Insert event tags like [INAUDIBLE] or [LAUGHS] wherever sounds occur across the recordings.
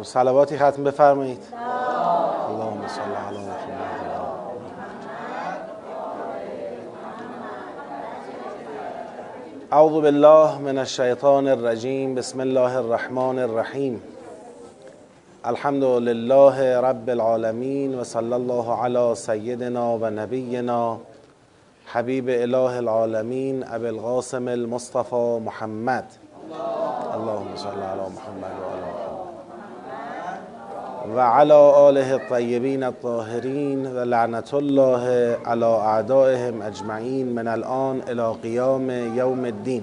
خب صلواتی ختم بفرمایید. اللهم صل علی محمد. اعوذ بالله من الشیطان الرجیم. بسم الله الرحمن الرحیم. الحمد لله رب العالمین و صلی الله علی سیدنا و نبینا حبیب اله العالمین ابی القاسم المصطفى محمد. اللهم صل علی محمد و علی آله الطیبین الطاهرین و لعنت الله علی اعدائهم اجمعین من الان الى قیام یوم الدین.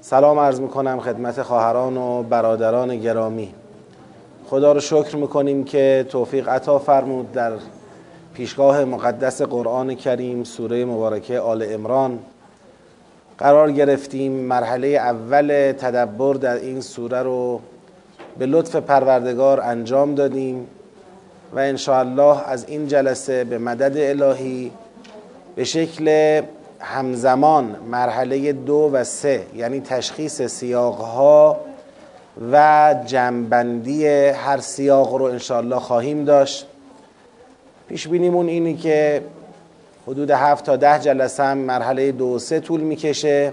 سلام عرض می‌کنم خدمت خواهران و برادران گرامی. خدا رو شکر می‌کنیم که توفیق عطا فرمود در پیشگاه مقدس قرآن کریم سوره مبارکه آل امران قرار گرفتیم مرحله اول تدبر در این سوره رو به لطف پروردگار انجام دادیم و انشاءالله از این جلسه به مدد الهی به شکل همزمان مرحله دو و سه یعنی تشخیص سیاقها و جنبندی هر سیاق رو انشاءالله خواهیم داشت. پیش بینیمون اینی که حدود هفت تا ده جلسه هم مرحله دو و سه طول می‌کشه.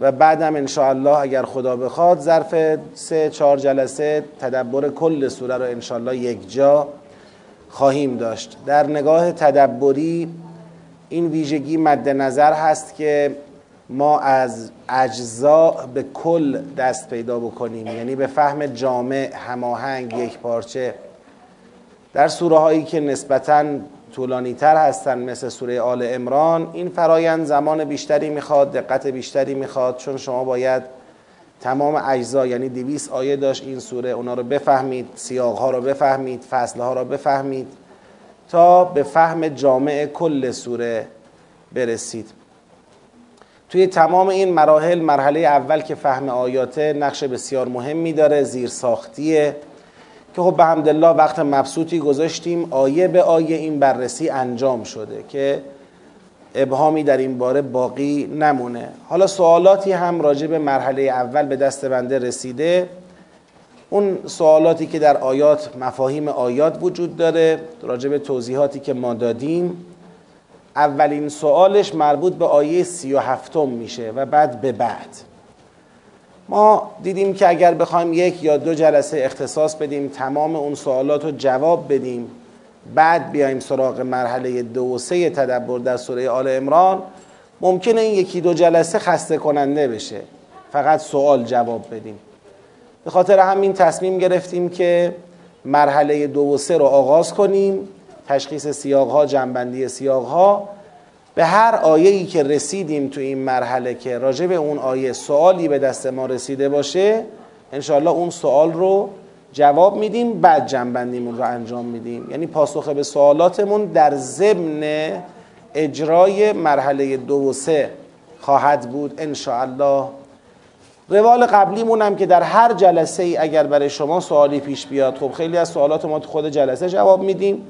و بعدم انشاءالله اگر خدا بخواد ظرف سه چهار جلسه تدبر کل سوره رو انشاءالله یک جا خواهیم داشت. در نگاه تدبری این ویژگی مد نظر هست که ما از اجزا به کل دست پیدا بکنیم یعنی به فهم جامع هماهنگ یک پارچه. در سوره هایی که نسبتاً طولانی تر هستن مثل سوره آل امران این فرایند زمان بیشتری می‌خواد دقت بیشتری می‌خواد چون شما باید تمام اجزا یعنی دویس آیه داشت این سوره اونا رو بفهمید سیاق ها رو بفهمید فصل ها رو بفهمید تا به فهم جامع کل سوره برسید. توی تمام این مراحل مرحله اول که فهم آیاته نقش بسیار مهمی داره زیر ساختیه که خب به حمدالله وقت مبسوطی گذاشتیم آیه به آیه این بررسی انجام شده که ابهامی در این باره باقی نمونه. حالا سوالاتی هم راجع به مرحله اول به دست بنده رسیده. اون سوالاتی که در آیات مفاهیم آیات وجود داره راجع به توضیحاتی که ما دادیم. اولین سوالش مربوط به آیه سی و هفتم میشه و بعد به بعد. ما دیدیم که اگر بخوایم یک یا دو جلسه اختصاص بدیم تمام اون سوالات رو جواب بدیم بعد بیایم سراغ مرحله دو و سه تدبر در سوره آل امران ممکنه این یکی دو جلسه خسته کننده بشه. فقط سوال جواب بدیم. به خاطر همین تصمیم گرفتیم که مرحله دو و سه رو آغاز کنیم. تشخیص سیاقها جنبندی سیاقها به هر آیه‌ای که رسیدیم تو این مرحله که راجع به اون آیه سوالی به دست ما رسیده باشه انشاءالله اون سوال رو جواب میدیم بعد جنبندیمون رو انجام میدیم. یعنی پاسخ به سوالاتمون در ضمن اجرای مرحله دو و سه خواهد بود انشاءالله. روال قبلیمون هم که در هر جلسه ای اگر برای شما سوالی پیش بیاد خب خیلی از سوالات ما تو خود جلسه جواب میدیم.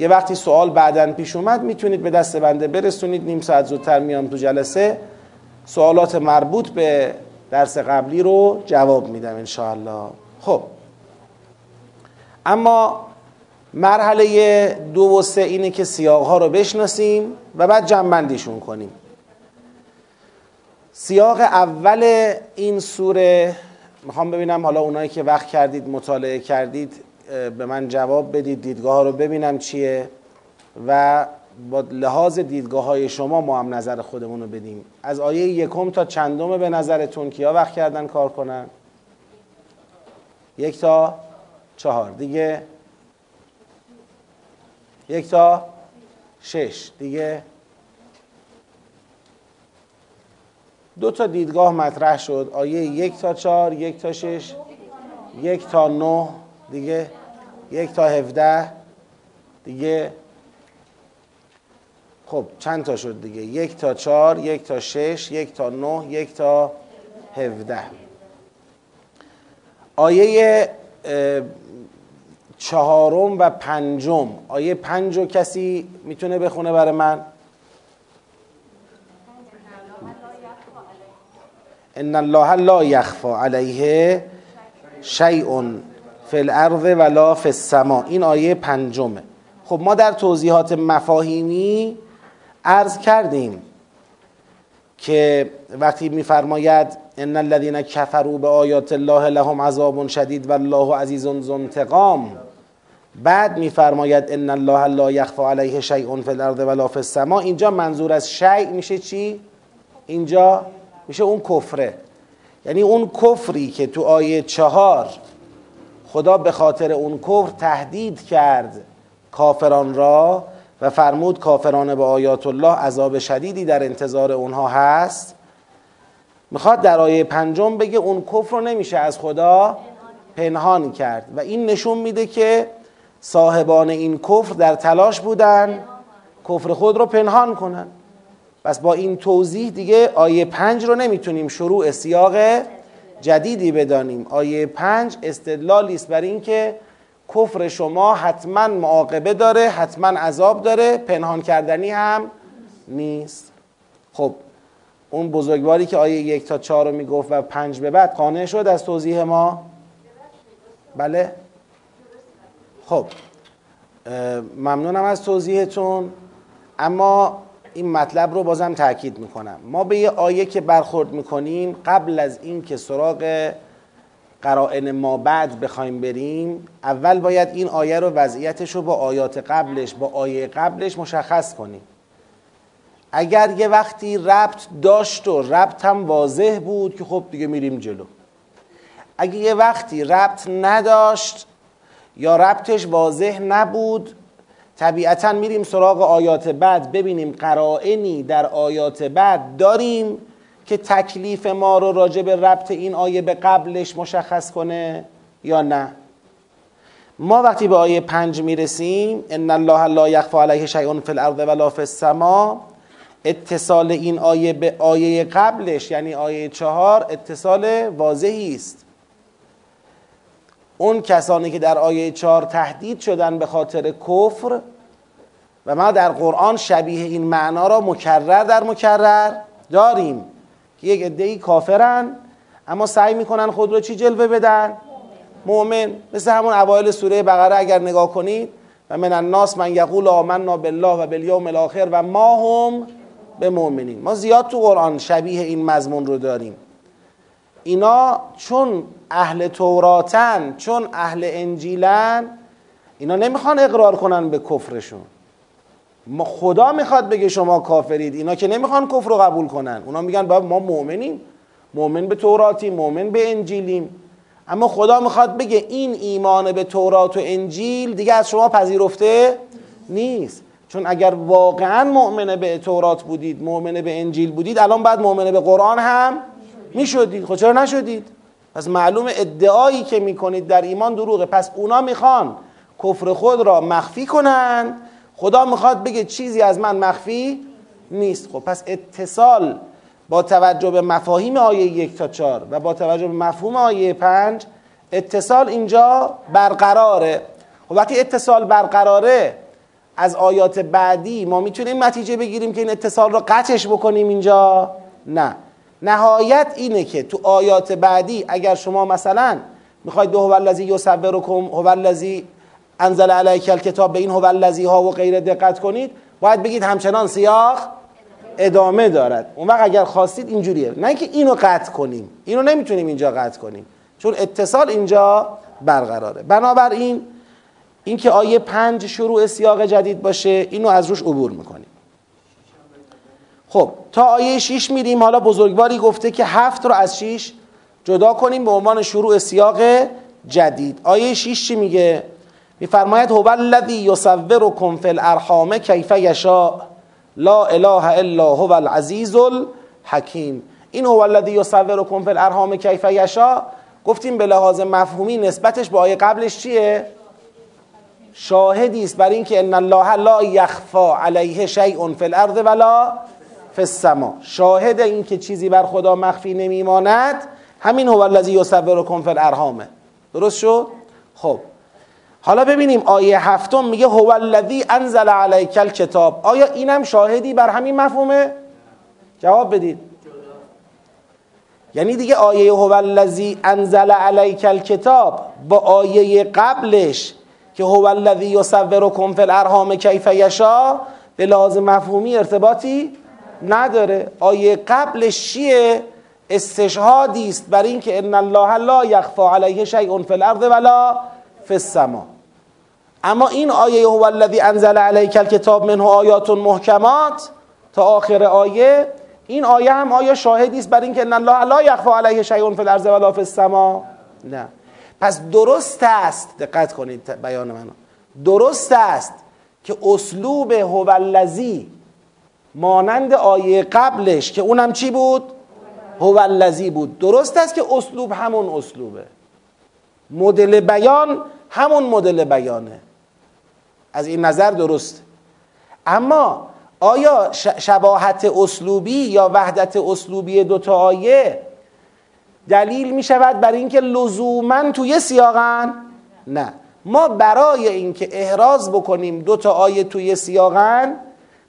یه وقتی سوال بعدا پیش اومد می‌تونید به دست بنده برسونید. نیم ساعت زودتر میام تو جلسه. سوالات مربوط به درس قبلی رو جواب میدم انشاءالله. خب. اما مرحله دو و سه اینه که سیاق ها رو بشناسیم و بعد جنبندیشون کنیم. سیاق اول این سوره می‌خوام ببینم حالا اونایی که وقت کردید مطالعه کردید به من جواب بدید دیدگاه رو ببینم چیه و با لحاظ دیدگاه های شما ما هم نظر خودمون رو بدیم. از آیه یکم تا چندم به نظرتون کیا وقت کردن کار کنن؟ یک تا چهار دیگه یک تا شش دیگه دو تا دیدگاه مطرح شد. آیه یک تا چهار یک تا شش یک تا نه دیگه یک تا هفده. دیگه خب چند تا شد دیگه؟ یک تا چهار یک تا شش یک تا نه یک تا هفده. آیه چهارم و پنجم. آیه پنج و کسی می‌تونه بخونه برای من؟ ان الله لا یخفا علیه شیء. فی الارض ولا فی السما. این آیه پنجمه. خب ما در توضیحات مفاهیمی عرض کردیم که وقتی میفرماید ان الذين كفروا بآیات الله لهم عذاب شدید والله عزیز ذو انتقام. بعد میفرماید ان الله لا یخفى علیه شیء فی الارض ولا فی السما. اینجا منظور از شیء میشه چی؟ اینجا میشه اون کفره. یعنی اون کفری که تو آیه چهار خدا به خاطر اون کفر تهدید کرد کافران را و فرمود کافران به آیات الله عذاب شدیدی در انتظار اونها هست. می‌خواد در آیه پنجم بگه اون کفر رو نمیشه از خدا پنهان کرد. و این نشون میده که صاحبان این کفر در تلاش بودن کفر خود رو پنهان کنن. پس با این توضیح دیگه آیه پنج رو نمی‌تونیم شروع سیاق جدیدی بدانیم. آیه پنج استدلالی است بر اینکه کفر شما حتما معاقبه داره حتما عذاب داره پنهان کردنی هم نیست. خب اون بزرگواری که آیه یک تا چهار رو می‌گفت و پنج به بعد قانع شد از توضیح ما؟ بله. خب ممنونم از توضیحتون. اما این مطلب رو بازم تاکید می‌کنم. ما به یه آیه که برخورد می‌کنیم قبل از این که سراغ قرائن ما بعد بخوایم بریم اول باید این آیه رو وضعیتش رو با آیات قبلش با آیه قبلش مشخص کنیم. اگر یه وقتی ربط داشت و ربط هم واضح بود که خب دیگه میریم جلو. اگه یه وقتی ربط نداشت یا ربطش واضح نبود طبیعتا میریم سراغ آیات بعد ببینیم قرائنی در آیات بعد داریم که تکلیف ما رو راجع به ربط این آیه به قبلش مشخص کنه یا نه؟ ما وقتی به آیه پنج می‌رسیم ان الله لا یخفى علیه شیء فی الارض ولا فی السما اتصال این آیه به آیه قبلش یعنی آیه چهار اتصال واضحی است. اون کسانی که در آیه چهار تهدید شدن به خاطر کفر و ما در قرآن شبیه این معنا را مکرر در مکرر داریم که یک عده‌ای کافرن اما سعی می‌کنن خود رو چی جلوه بدن؟ مؤمن. مثل همون اوایل سوره بقره اگر نگاه کنید و من الناس من یقول آمنا بالله و بالیوم الاخر و ما هم به مؤمنین ما زیاد تو قرآن شبیه این مضمون رو داریم. اینا چون اهل توراتن چون اهل انجیلن اینا نمی‌خوان اقرار کنن به کفرشون. ما خدا می‌خواد بگه شما کافرید. اینا که نمی‌خوان کفر رو قبول کنن. اونا میگن بابا ما مؤمنیم. مؤمن به توراتی مؤمن به انجیلیم. اما خدا می‌خواد بگه این ایمان به تورات و انجیل دیگه از شما پذیرفته نیست. چون اگر واقعا مؤمنه به تورات بودید مؤمنه به انجیل بودید الان بعد مؤمنه به قرآن هم می‌شدید. خب چرا نشدید؟ پس معلوم ادعایی که می‌کنید در ایمان دروغه. پس اونا می‌خوان کفر خود را مخفی کنند. خدا می‌خواد بگه چیزی از من مخفی نیست. خب پس اتصال با توجه به مفاهیم آیه یک تا چار و با توجه به مفهوم آیه پنج اتصال اینجا برقراره. خب وقتی اتصال برقراره از آیات بعدی ما می‌تونیم نتیجه بگیریم که این اتصال رو قطعش بکنیم اینجا؟ نه. نهایت اینه که تو آیات بعدی اگر شما مثلا می‌خواید به هو الذی یصورکم هو الذی انزل علیک الکتاب به این هو الذی ها و غیر دقت کنید باید بگید همچنان سیاق ادامه دارد. اون وقت اگر خواستید اینجوریه. نه اینکه اینو قطع کنیم. اینو نمی‌تونیم اینجا قطع کنیم. چون اتصال اینجا برقراره. بنابراین اینکه آیه پنج شروع سیاق جدید باشه اینو از روش عبور می‌کنیم. خب تا آیه 6 میریم حالا بزرگواری گفته که هفت رو از 6 جدا کنیم به عنوان شروع سیاق جدید. آیه 6 چی میگه؟ میفرماید هو الذی یصورکم فی الارحام کیف یشاء لا اله الا هو العزیز الحکیم این هو الذی یصورکم فی الارحام کیف یشاء گفتیم به لحاظ مفهومی نسبتش به آیه قبلش چیه؟ شاهدی است بر اینکه ان الله لا یخفا علیه شیء فی الارض ولا فی السما. شاهد این که چیزی بر خدا مخفی نمیماند همین هو الذی یصورکم فی الارحام. درست شد؟ خب. حالا ببینیم آیه هفتم میگه هو الذی انزل علیک الکتاب. آیا اینم شاهدی بر همین مفهومه؟ جواب بدید یعنی دیگه آیه هو الذی انزل علیک الکتاب با آیه قبلش که هو الذی یصورکم فی الارحام کیف یشا به لازم مفهومی ارتباطی نداره. آیه قبلش چیه؟ استشهادی است بر اینکه ان الله لا یخفى علیه شیء فی الارض ولا فی السما. اما این آیه هو الذی انزل علیک الکتاب منه آیات محکمات تا آخر آیه. این آیه هم آیه شاهدی است بر اینکه ان الله لا یخفى علیه شیء فی الارض ولا فی السما. نه. پس درست است. دقت کنید بیان منو. درست است که اسلوب هو الذی مانند آیه قبلش که اونم چی بود؟ هو الذی بود. درست است که اسلوب همون اسلوبه. مدل بیان همون مدل بیانه. از این نظر درست. اما آیا شباهت اسلوبی یا وحدت اسلوبی دوتا آیه دلیل می شود برای اینکه لزوما توی سیاقن؟ نه. ما برای اینکه احراز بکنیم دو تا آیه توی سیاقن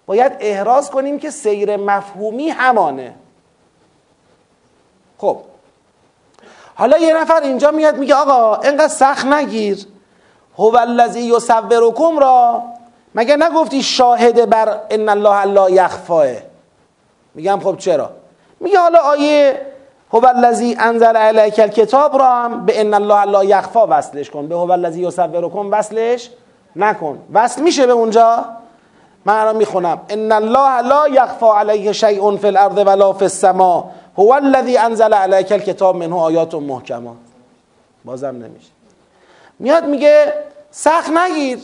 باید احراز کنیم که سیر مفهومی همانه. خب. حالا یه نفر اینجا میاد میگه آقا اینقدر سخت نگیر. هو الذی یصورکم را. مگه نگفتی شاهد بر ان الله لا یخفاه؟ میگم خب چرا؟ میگه حالا آیه هو الذی انزل علیک الکتاب را هم به ان الله لا یخفا وصلش کن. به هو الذی یصورکم وصلش نکن. وصل میشه به اونجا؟ من الان می‌خونم. ان الله لا یخفا علیه شیء فی الارض ولا فی السما. هو الذی انزل علیک الکتاب منه. آیات محکمات بازم نمیشه. میاد میگه سخت نگیر.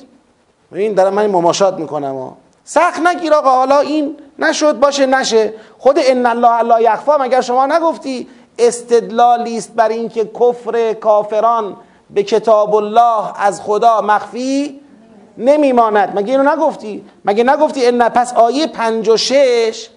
این دارم من مماشات می‌کنم سخت نگیر آقا. حالا این نشد باشه نشه. خود ان الله لا یخفا مگر شما نگفتی استدلالی است بر اینکه کفر کافران به کتاب الله از خدا مخفی؟ نمیماند. مگه اینو نگفتی؟ مگه نگفتی ان پس آیه 56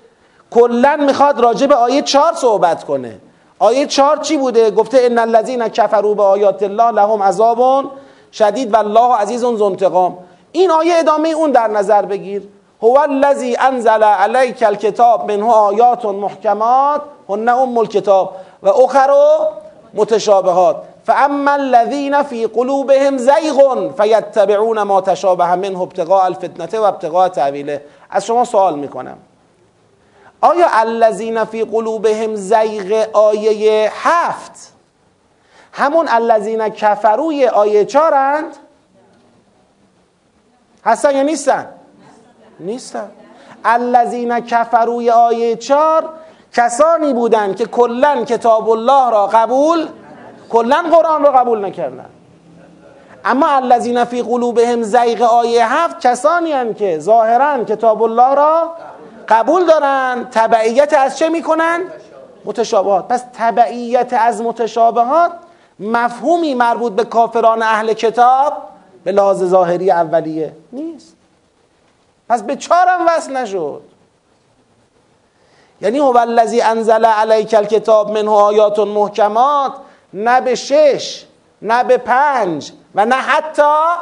کلا می‌خواد راجع به آیه 4 صحبت کنه. آیه 4 چی بوده؟ گفته ان الذين كفروا آیات الله لهم عذاب شدید و الله عزیز ذو این آیه ادامه اون در نظر بگیر. هو الذی انزل علیک الکتاب منه آیات محکمات هن ام الکتاب. و اخر متشابهات. فاما الذين في قلوبهم زیغ فیتبعون ما تشابه منه ابتغاء الفتنه و ابتغاء تعویله از شما سوال می‌کنم. آیا الذین فی قلوبهم زیغ آیه هفت؟ همون الذین کفروی آیه چارند هستن یا نیستن؟ نیستن. الذین کفروی آیه چار کسانی بودند که کلا کتاب الله را قبول کلا قرآن را قبول نکردن. اما الذین فی قلوبهم زیغ آیه هفت کسانی هستند که ظاهرا کتاب الله را قبول دارن تبعیت از چه می‌کنن؟ متشابهات. پس تبعیت از متشابهات مفهومی مربوط به کافران اهل کتاب به لحاظ ظاهری اولیه نیست. پس به چهارم وصل نشد. یعنی هو الذی انزل علیک الکتاب منه آیات محکمات نه به شش نه به پنج و نه حتی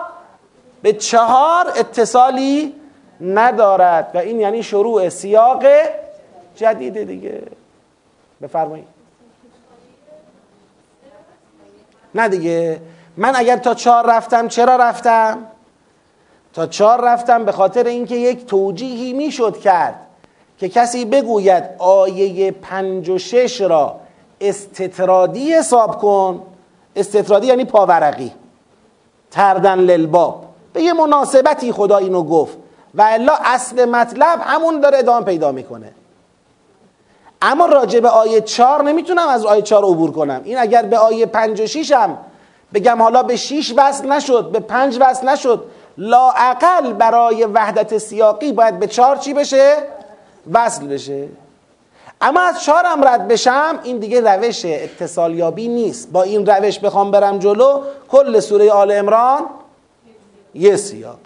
به چهار اتصالی ندارد. و این یعنی شروع سیاق جدید دیگه. بفرمایید. نه دیگه. من اگر تا چهار رفتم چرا رفتم؟ تا چهار رفتم به خاطر اینکه یک توجیهی می‌شد کرد که کسی بگوید آیه پنج و شش را استطرادی حساب کن. استطرادی یعنی پاورقی. تردن للباب. به یه مناسبتی خدا اینو گفت. و الا اصل مطلب همون داره ادامه پیدا می‌کنه. اما راجع به آیه چهار نمی‌تونم از آیه چهار عبور کنم. این اگر به آیه پنج و شیشم بگم حالا به شیش وصل نشد به پنج وصل نشد لاعقل برای وحدت سیاقی باید به چهار چی بشه؟ وصل بشه. اما از چهارم رد بشم این دیگه روش اتصالیابی نیست. با این روش بخوام برم جلو کل سوره آل امران یه سیاق.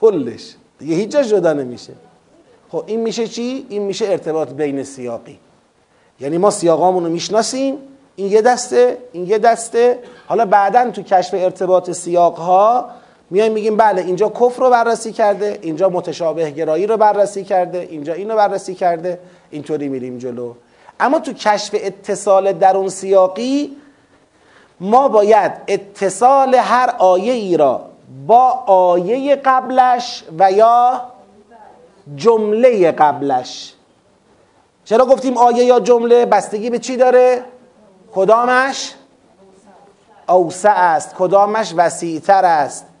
کلش. دیگه هیچ جا جدا نمیشه. خب این میشه چی؟ این میشه ارتباط بین سیاقی. یعنی ما سیاقامون رو می‌شناسیم این یه دسته این یه دسته. حالا بعدا تو کشف ارتباط سیاق ها میایم میگیم بله اینجا کفر رو بررسی کرده اینجا متشابه گرایی رو بررسی کرده اینجا اینو بررسی کرده اینطوری میریم جلو. اما تو کشف اتصال در اون سیاقی ما باید اتصال هر آیه ای را با آیه قبلش و یا جمله قبلش. چرا گفتیم آیه یا جمله؟ بستگی به چی داره؟ کدامش؟ اوسع است. کدامش وسیعتر است؟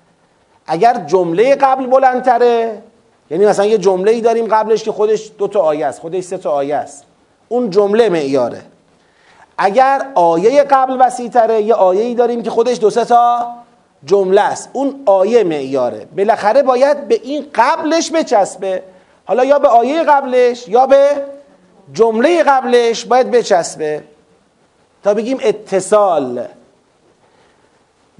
اگر جمله قبل بلندتره یعنی مثلا یه جمله ای داریم قبلش که خودش دو تا آیه است خودش سه تا آیه است. اون جمله معیاره. اگر آیه قبل وسیعتره یه آیه ای داریم که خودش دو سه تا جمله است. اون آیه معیاره. بالاخره باید به این قبلش بچسبه. حالا یا به آیه قبلش یا به جمله قبلش باید بچسبه. تا بگیم اتصال.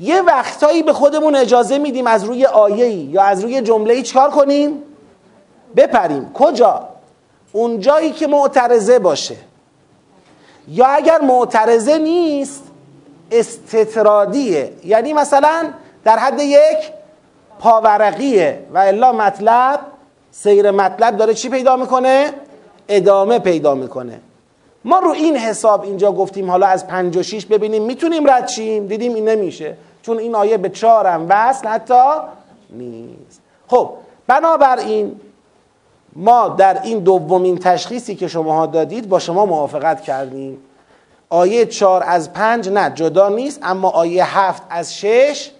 یه وقتایی به خودمون اجازه میدیم از روی آیه یا از روی جمله چکار کنیم؟ بپریم. کجا؟ اون جایی که معترضه باشه. یا اگر معترضه نیست استطرادیه. یعنی مثلا در حد یک پاورقیه و الا مطلب سیر مطلب داره چی پیدا می‌کنه؟ ادامه پیدا می‌کنه. ما رو این حساب اینجا گفتیم حالا از پنج و شیش ببینیم می‌تونیم رد شیم؟ دیدیم این نمیشه. چون این آیه به چهارم وصل حتی نیست. خب بنابراین ما در این دومین تشخیصی که شماها دادید با شما موافقت کردیم. آیه چهار از پنج نه جدا نیست اما آیه هفت از شش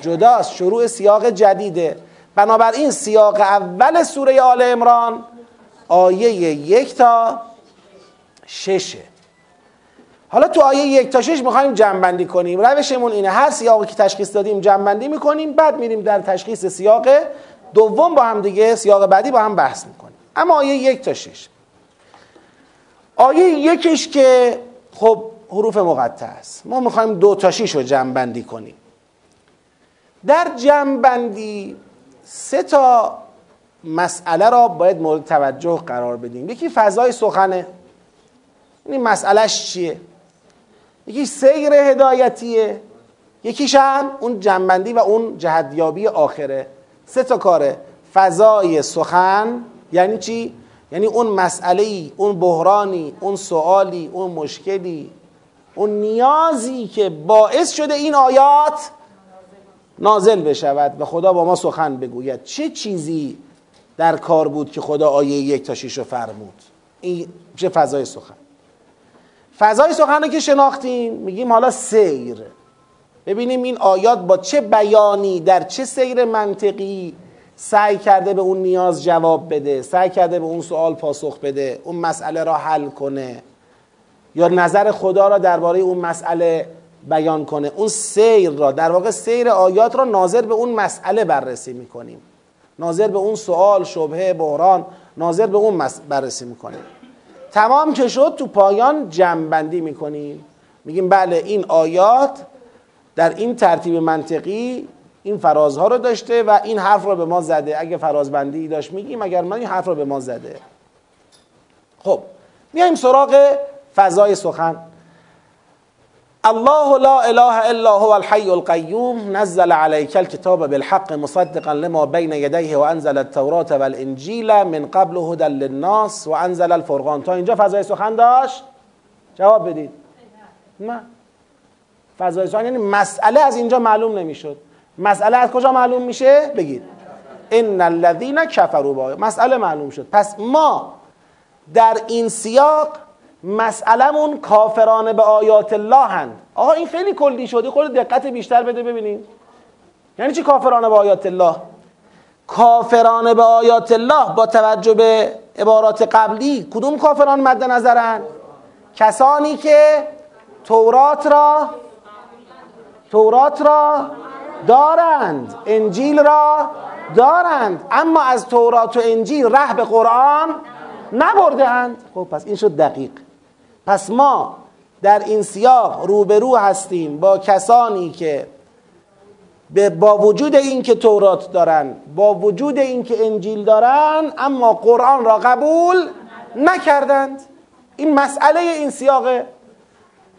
جداست. شروع سیاق جدیده. بنابراین سیاق اول سوره آل امران آیه یک تا ششه. حالا تو آیه یک تا شش می‌خوایم جمعبندی کنیم. روشمون اینه. هر سیاقی که تشخیص دادیم جمعبندی می‌کنیم بعد میریم در تشخیص سیاق دوم با هم دیگه سیاق بعدی با هم بحث می‌کنیم. اما آیه یک تا شش. آیه یکش که خب حروف مقطع است ما می‌خوایم دو تا شیش رو جمع کنیم. در جمع سه تا مسئله را باید مورد توجه قرار بدیم. یکی فضای سخنه. این مسئلهش چیه؟ یکی سیر هدایتیه یکیش هم اون جنبندی و اون جهدیابی آخره. سه تا کاره. فضای سخن یعنی چی؟ یعنی اون مسئله اون بحرانی اون سوالی اون مشکلی اون نیازی که باعث شده این آیات نازل بشود و خدا با ما سخن بگوید. چه چیزی در کار بود که خدا آیه یک تا شیش رو فرمود؟ این چه فضای سخن؟ فضای سخن رو که شناختیم میگیم حالا سیر. ببینیم این آیات با چه بیانی در چه سیر منطقی سعی کرده به اون نیاز جواب بده سعی کرده به اون سوال پاسخ بده اون مسئله را حل کنه. یا نظر خدا را درباره اون مسئله بیان کنه. اون سیر را در واقع سیر آیات را ناظر به اون مسئله بررسی می‌کنیم. ناظر به اون سوال شبهه بحران ناظر به اون بررسی می‌کنیم. تمام که شد تو پایان جمعبندی می‌کنیم میگیم بله این آیات در این ترتیب منطقی این فرازها رو داشته و این حرف رو به ما زده. اگه فرازبندی داشت میگیم اگر من این حرف رو به ما زده. خب میایم سراغ فضای سخن. الله لا اله الا هو الحي القيوم نزل عليك الكتاب بالحق مصدقا لما بين يديه وانزل التوراة والانجيل من قبل هدى للناس وانزل الفرقان. تا اینجا فضای سخن داشت؟ جواب بدید. نه. فضای سخن یعنی مسئله از اینجا معلوم نمی‌شد. مسئله از کجا معلوم میشه؟ بگید. ان الذين كفروا مسئله معلوم شد. پس ما در این سیاق مسئلهمون کافرانه به آیات الله هند آقا این خیلی کلی شده. خود دقت بیشتر بده ببینید. یعنی چی کافرانه به آیات الله؟ کافرانه به آیات الله با توجه به عبارات قبلی. کدوم کافران مد نظرن؟ کسانی که تورات را تورات را دارند انجیل را دارند. اما از تورات و انجیل ره به قرآن نبردهاند. خب پس این شد دقیق. پس ما در این سیاق روبرو هستیم با کسانی که با وجود اینکه تورات دارن با وجود اینکه انجیل دارن اما قرآن را قبول نکردند. این مسئله این سیاقه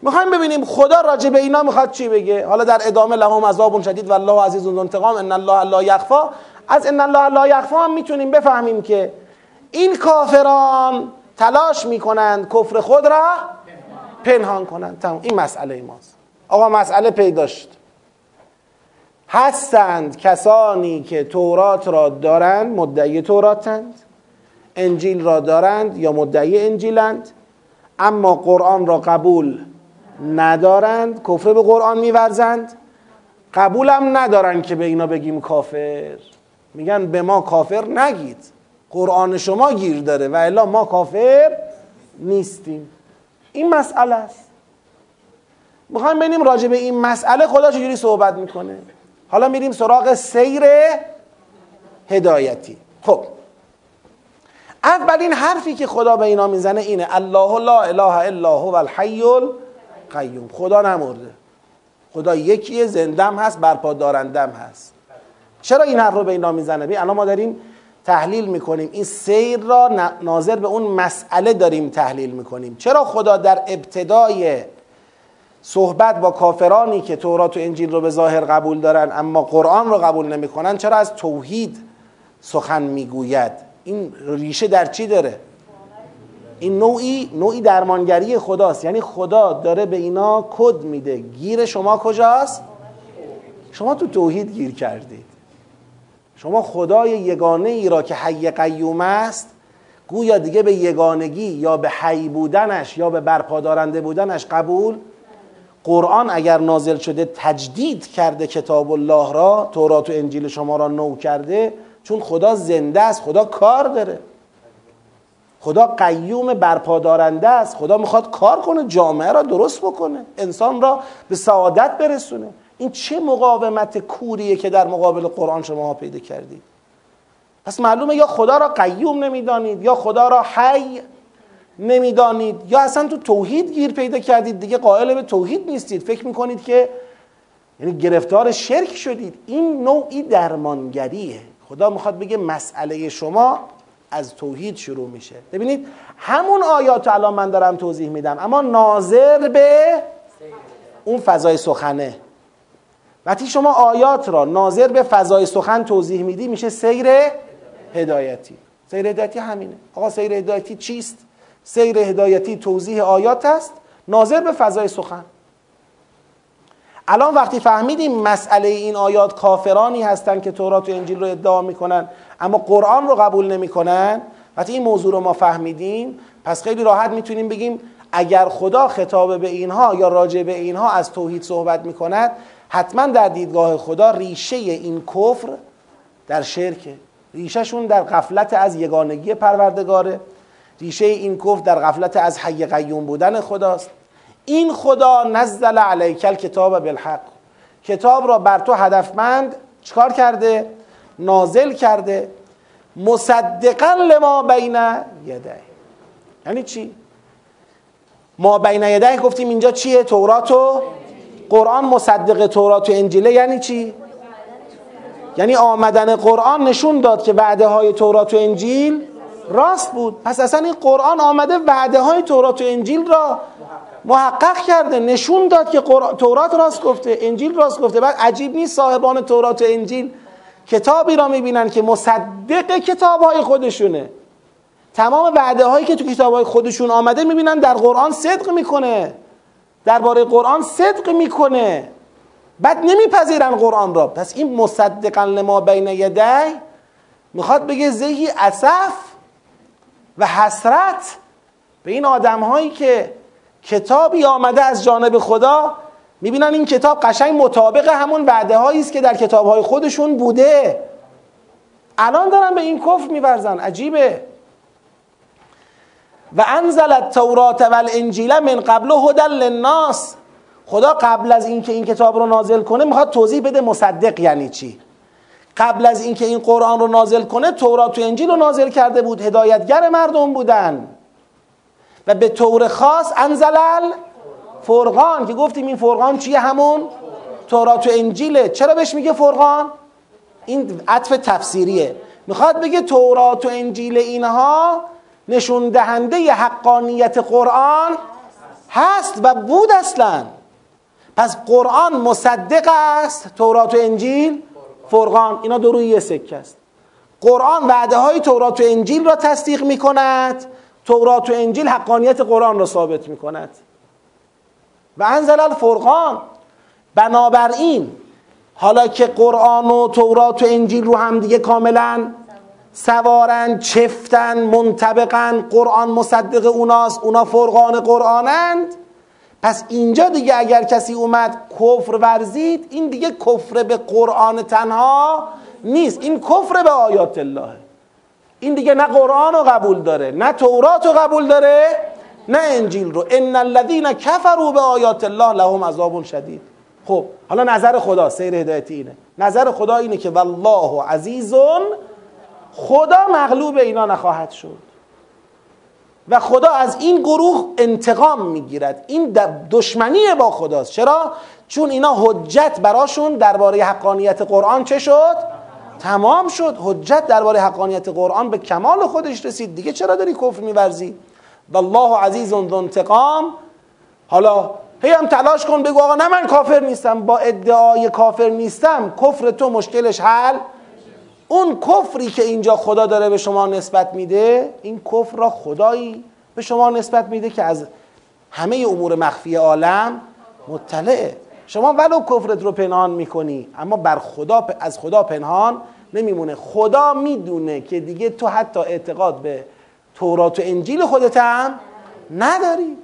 می‌خوایم ببینیم خدا راجع به اینا می‌خواد چی بگه. حالا در ادامه لهم عذاب شدید و الله عزیز انتقام ان الله لا یخفا. از ان الله لا یخفا هم می‌تونیم بفهمیم که این کافران تلاش می‌کنند کفر خود را پنهان کنند. تمام. این مسئله ماست. آقا مسئله پیدا شد. هستند کسانی که تورات را دارند مدعی توراتند انجیل را دارند یا مدعی انجیلند اما قرآن را قبول ندارند کفر به قرآن میورزند. قبولم ندارن که به اینا بگیم کافر. میگن به ما کافر نگید. قرآن شما گیر داره و الا ما کافر نیستیم. این مسئله است. می‌خوایم ببینیم راجع به این مسئله خدا چجوری صحبت می‌کنه. حالا میریم سراغ سیر هدایتی. خب. اولین حرفی که خدا به اینا می‌زنه اینه الله لا اله الا هو الحی القیوم. خدا نمرده. خدا یکیه زندم هست برپا دارندم هست. چرا این حرف رو به اینا می‌زنه؟ الان ما داریم تحلیل می‌کنیم. این سیر را ناظر به اون مسئله داریم تحلیل می‌کنیم. چرا خدا در ابتدای صحبت با کافرانی که تورات و انجیل رو به ظاهر قبول دارن اما قرآن رو قبول نمی‌کنن چرا از توحید سخن می‌گوید؟ این ریشه در چی داره؟ این نوعی نوعی درمانگری خداست. یعنی خدا داره به اینا کد میده. گیر شما کجاست؟ شما تو توحید گیر کردید شما خدای یگانه ای را که حی قیوم است گویا دیگه به یگانگی یا به حی بودنش یا به برپادارنده بودنش قبول؟ قرآن اگر نازل شده تجدید کرده کتاب الله را تورات و انجیل شما را نو کرده چون خدا زنده است خدا کار داره. خدا قیوم برپادارنده است خدا می‌خواد کار کنه جامعه را درست بکنه انسان را به سعادت برسونه. این چه مقاومت کوریه که در مقابل قرآن شما پیدا کردید؟ پس معلومه یا خدا را قیوم نمی‌دانید یا خدا را حی نمی‌دانید یا اصلا تو توحید گیر پیدا کردید دیگه قائل به توحید نیستید. فکر می‌کنید که یعنی گرفتار شرک شدید. این نوعی درمانگریه. خدا می‌خواد بگه مسئله شما از توحید شروع میشه. ببینید همون آیات الان من دارم توضیح میدم اما ناظر به اون فضای سخنه. وقتی شما آیات را ناظر به فضای سخن توضیح میدی میشه سیر هدایتی. سیر هدایتی همینه. آقا سیر هدایتی چیست؟ سیر هدایتی توضیح آیات است ناظر به فضای سخن. الان وقتی فهمیدیم مسئله این آیات کافرانی هستند که تورات و انجیل رو ادعا می‌کنن اما قرآن رو قبول نمی‌کنن وقتی این موضوع رو ما فهمیدیم پس خیلی راحت می‌تونیم بگیم اگر خدا خطاب به اینها یا راجع به اینها از توحید صحبت می‌کند حتما در دیدگاه خدا ریشه این کفر در شرکه ریشهشون در غفلت از یگانگی پروردگاره. ریشه این کفر در غفلت از حی قیوم بودن خداست. این خدا نزل علیک الکتاب بالحق. کتاب را بر تو هدفمند چکار کرده؟ نازل کرده. مصدقا لما بین یده یعنی چی؟ ما بین یده گفتیم اینجا چیه؟ تورات و قرآن مصدق تورات و انجیله یعنی چی؟ یعنی آمدن قرآن نشون داد که وعده های تورات و انجیل راست بود. پس اصلا این قرآن آمده وعده های تورات و انجیل را محقق کرده نشون داد که تورات راست گفته انجیل راست گفته. بعد عجیب نیست صاحبان تورات و انجیل کتابی را می‌بینن که مصدق کتاب های خودشونه. تمام وعده هایی که تو کتاب های خودشون آمده می‌بینن در قرآن صدق می‌کنه. درباره قرآن صدق می‌کنه. بعد نمیپذیرن قرآن را. پس این مصدقا لما بین یدی می‌خواد بگه زهی اسف و حسرت به این آدم هایی که کتابی آمده از جانب خدا می‌بینن این کتاب قشنگ مطابق همون وعده هایی است که در کتاب های خودشون بوده. الان دارن به این کفر میورزن. عجیبه. و انزل التورات و الانجیل من قبل هدى للناس. خدا قبل از اینکه این کتاب رو نازل کنه می‌خواد توضیح بده مصدق یعنی چی. قبل از اینکه این قرآن رو نازل کنه تورات و انجیل رو نازل کرده بود هدایتگر مردم بودن. و به طور خاص انزل فرقان که گفتیم این فرقان چیه همون؟ تورات و انجیله. چرا بهش میگه فرقان؟ این عطف تفسیریه. می‌خواد بگه تورات و انجیل اینها نشون دهنده حقانیت قرآن هست و بود اصلا. پس قرآن مصدق است تورات و انجیل فرقان اینا دو روی یه سکه است. قرآن وعده های تورات و انجیل را تصدیق می کند تورات و انجیل حقانیت قرآن را ثابت می کند و انزل الفرقان. بنابراین حالا که قرآن و تورات و انجیل رو هم دیگه کاملا سوارن چفتن منطبقن قرآن مصدق اوناست اونا فرقان قرآنند. پس اینجا دیگه اگر کسی اومد کفر ورزید این دیگه کفر به قرآن تنها نیست. این کفر به آیات الله. این دیگه نه قرآن رو قبول داره نه تورات رو قبول داره نه انجیل رو. ان الذين كفروا به آیات الله لهم عذاب شدید. خب حالا نظر خدا سیر هدایتی اینه. نظر خدا اینه که والله عزیزون خدا مغلوب اینا نخواهد شد. و خدا از این گروه انتقام می‌گیرد. این دشمنی با خداست. چرا؟ چون اینا حجت براشون درباره حقانیت قرآن چه شد؟ تمام شد. حجت درباره حقانیت قرآن به کمال خودش رسید. دیگه چرا داری کفر میورزی؟ والله عزیز ذو انتقام. حالا هی هم تلاش کن بگو آقا نه من کافر نیستم. با ادعای کافر نیستم. کفر تو مشکلش حل. اون کفری که اینجا خدا داره به شما نسبت میده این کفر را خدایی به شما نسبت میده که از همه امور مخفی عالم مطلعه شما ولو کفرت رو پنهان می‌کنی اما بر خدا از خدا پنهان نمیمونه. خدا می‌دونه که دیگه تو حتی اعتقاد به تورات و انجیل خودت هم نداری.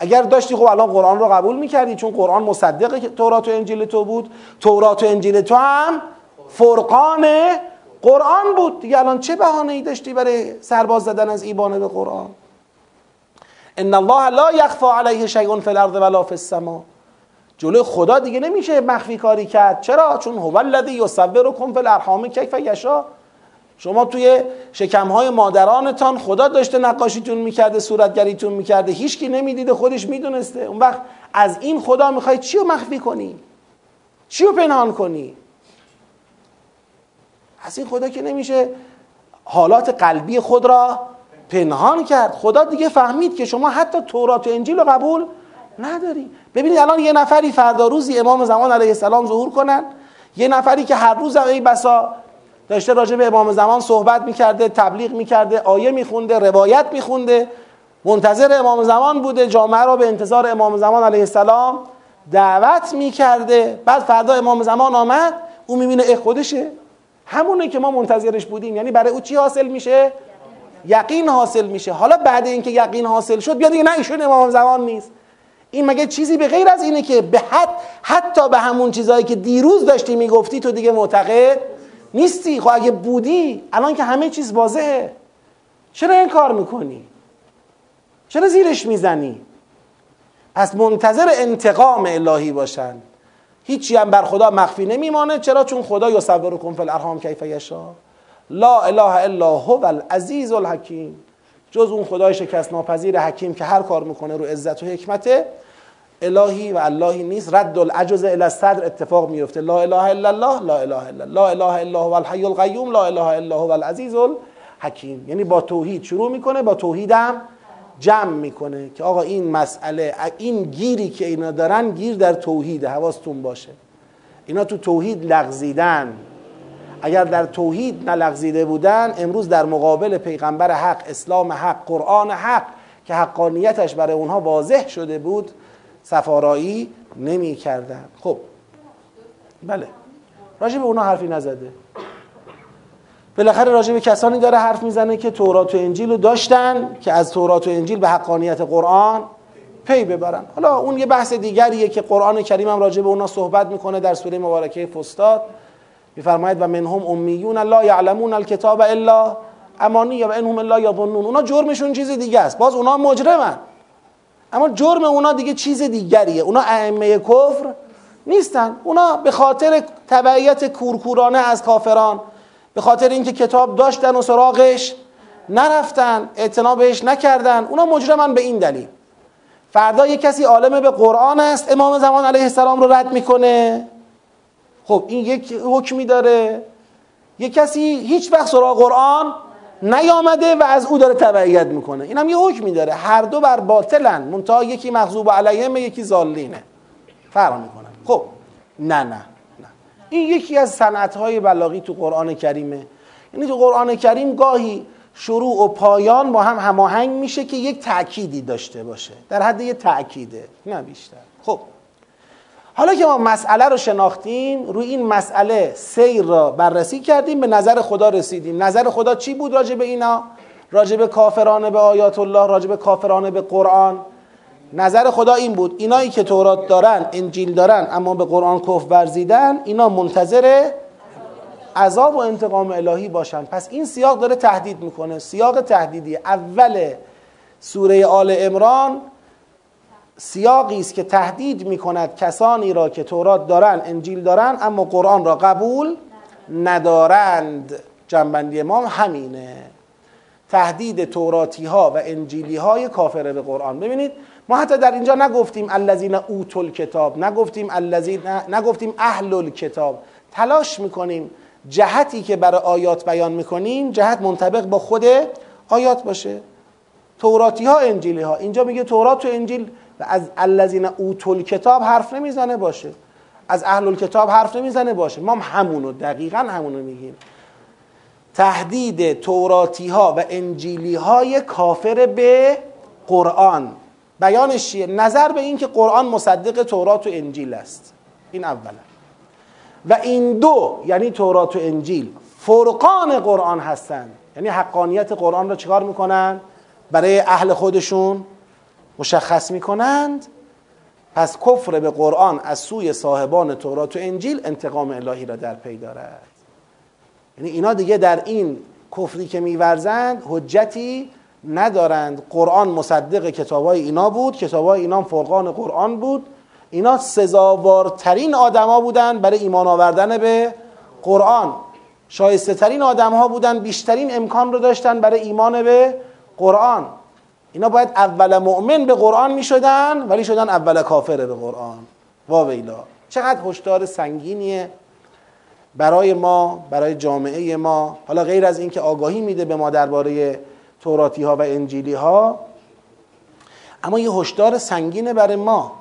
اگر داشتی خب الان قرآن رو قبول می‌کردی چون قرآن مصدق تورات و انجیل تو بود. تورات و انجیل تو هم فرقان قرآن بود. دیگه الان چه بهانه ای داشتی برای سرباز زدن از ایمان به قرآن؟ ان الله لا یخفى علیه شیء فی الارض ولا فی السماء جلوی خدا دیگه نمیشه مخفی کاری کرد. چرا؟ چون هو الذی یصورکم فی الارحام کیف یشاء. شما توی شکمهای مادرانتان خدا داشته نقاشیتون می‌کرده صورتگریتون می‌کرده. هیچکی نمی‌دیده خودش می‌دونسته. اون وقت از این خدا می‌خوای چی رو مخفی کنی؟ چی رو پنهان کنی؟ از این خدا که نمیشه حالات قلبی خود را پنهان کرد. خدا دیگه فهمید که شما حتی تورات و انجیل رو قبول نداری. ببینید الان یه نفری فردا روزی امام زمان علیه السلام ظهور کنن. یه نفری که هر روز ای بسا داشته راجع به امام زمان صحبت می‌کرده تبلیغ می‌کرده آیه میخونده روایت میخونده. منتظر امام زمان بوده جامعه را به انتظار امام زمان علیه السلام دعوت می‌کرده. بعد فردا امام زمان آمد او می‌بینه اه خودشه. همونه که ما منتظرش بودیم. یعنی برای او چی حاصل میشه؟ یقین حاصل میشه. حالا بعد اینکه یقین حاصل شد بیاد دیگه نه ایشون امام زمان نیست. این مگه چیزی به غیر از اینه که به حد حتی به همون چیزهایی که دیروز داشتی می‌گفتی تو دیگه معتقد نیستی. خب اگه بودی الان که همه چیز واضحه. چرا این کار می‌کنی؟ چرا زیرش می‌زنی؟ پس منتظر انتقام الهی باشن. هیچی هم بر خدا مخفی نمیمانه. چرا؟ چون خدا یصورکم فی الارحام کیف یشا لا اله الا هو العزیز الحکیم. جز اون خدای شکست ناپذیر حکیم که هر کار می‌کنه رو عزت و حکمت الهی و اللهی نیست. رد العجز الى الصدر اتفاق میفته لا اله الا الله لا اله الا لا اله الا هو الحی القیوم لا اله الا هو العزیز الحکیم. یعنی با توحید شروع می‌کنه با توحیدم جمع می‌کنه که آقا این مسئله این گیری که اینا دارن گیر در توحید حواستون باشه. اینا تو توحید لغزیدن. اگر در توحید نلغزیده بودن امروز در مقابل پیغمبر حق اسلام حق قرآن حق که حقانیتش برای اونها واضح شده بود سفارایی نمی کردن خب. بله. راجع به اونها حرفی نزده. بالاخره راجع به کسانی داره حرف می‌زنه که تورات و انجیل رو داشتن که از تورات و انجیل به حقانیت قرآن پی ببرن. حالا اون یه بحث دیگریه که قرآن کریم هم راجع به اونا صحبت می‌کنه در سوره مبارکه فستاد میفرماید و منهم امیون لا یعلمون الکتاب الا امانی و انهم الا یظنون. اونا جرمشون چیز دیگه است. باز اونا مجرمن. اما جرم اونا دیگه چیز دیگریه. اونا ائمه کفر نیستن. اونا به خاطر تبعیت کورکورانه از کافران به خاطر اینکه کتاب داشتن و سراغش نرفتن اعتنا بهش نکردن. اونا مجرمن به این دلیل. فردا یه کسی عالم به قرآن است امام زمان علیه السلام رو رد می‌کنه. خب این یک حکمی داره. یه کسی هیچ وقت سراغ قرآن نیامده و از او داره تبعیت می‌کنه. این هم یه حکمی داره. هر دو بر باطلن. منتها یکی مغضوب علیهم یکی زالینه فرق می‌کنن خب نه نه. این یکی از صنعت های بلاغی تو قرآن کریمه. یعنی تو قرآن کریم گاهی شروع و پایان با هم هماهنگ میشه که یک تأکیدی داشته باشه. در حد یک تأکیده نه بیشتر. خب. حالا که ما مسئله رو شناختیم روی این مسئله سیر را بررسی کردیم به نظر خدا رسیدیم. نظر خدا چی بود راجع به اینا؟ راجع به کافرانه به آیات الله راجع به کافرانه به قرآن. نظر خدا این بود. اینایی که تورات دارن انجیل دارن اما به قرآن کف ورزیدن اینا منتظر عذاب و انتقام الهی باشن. پس این سیاق داره تهدید می‌کنه. سیاق تهدیدی. اول سوره آل امران سیاقی است که تهدید می‌کند کسانی را که تورات دارن انجیل دارن اما قرآن را قبول ندارند. جنبندی ما همینه. تهدید توراتی ها و انجیلی های کافره به قرآن. ببینید ما حتی در اینجا نگفتیم الذین اوتل کتاب نگفتیم الذین نگفتیم اهل الکتاب. تلاش می‌کنیم جهتی که برای آیات بیان می‌کنیم جهت منطبق با خود آیات باشه. توراتی ها انجیلی ها اینجا میگه تورات و انجیل و از الذین اوتل کتاب حرف نمی‌زنه باشه. از اهل الکتاب حرف نمی‌زنه باشه. ما همونو دقیقا همونو میگیم. تهدید توراتی ها و انجیلی های کافر به قرآن. بیانش چیه؟ نظر به این که قرآن مصدق تورات و انجیل است. این اولا. و این دو یعنی تورات و انجیل فرقان قرآن هستند یعنی حقانیت قرآن را چکار می‌کنن؟ برای اهل خودشون مشخص می‌کنند. پس کفر به قرآن از سوی صاحبان تورات و انجیل انتقام الهی را در پی دارد. یعنی اینا دیگه در این کفری که میورزند حجتی ندارند. قرآن مصدق کتابای اینا بود کتابای اینا فرقان قرآن بود. اینا سزاوارترین آدما بودن برای ایمان آوردن به قرآن. شایسته ترین آدم ها بودن بیشترین امکان رو داشتن برای ایمان به قرآن. اینا باید اول مؤمن به قرآن می شدن ولی شدن اول کافر به قرآن. واویلا چقدر هشدار سنگینیه برای ما برای جامعه ما. حالا غیر از اینکه آگاهی میده به ما درباره توراتی ها و انجیلی ها. اما یه هشدار سنگینه برای ما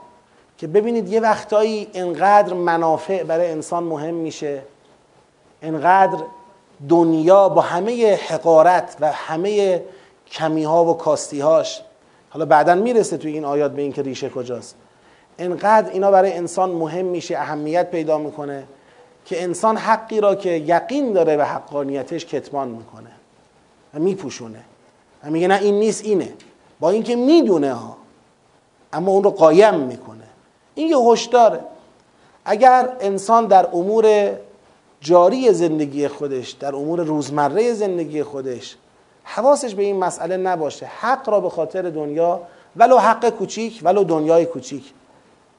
که ببینید یه وقتایی انقدر منافع برای انسان مهم میشه. انقدر دنیا با همه حقارت و همه کمی ها و کاستی هاش حالا بعدا می‌رسه توی این آیات به اینکه ریشه کجاست. انقدر اینا برای انسان مهم میشه اهمیت پیدا می‌کنه که انسان حقی را که یقین داره به حقانیتش کتمان می‌کنه و میپوشونه. میگه نه این نیست اینه. با اینکه می‌دونه ها اما اون رو قایم می‌کنه. این یه هشداره اگر انسان در امور جاری زندگی خودش در امور روزمره زندگی خودش حواسش به این مسئله نباشه حق را به خاطر دنیا ولو حق کوچیک ولو دنیای کوچیک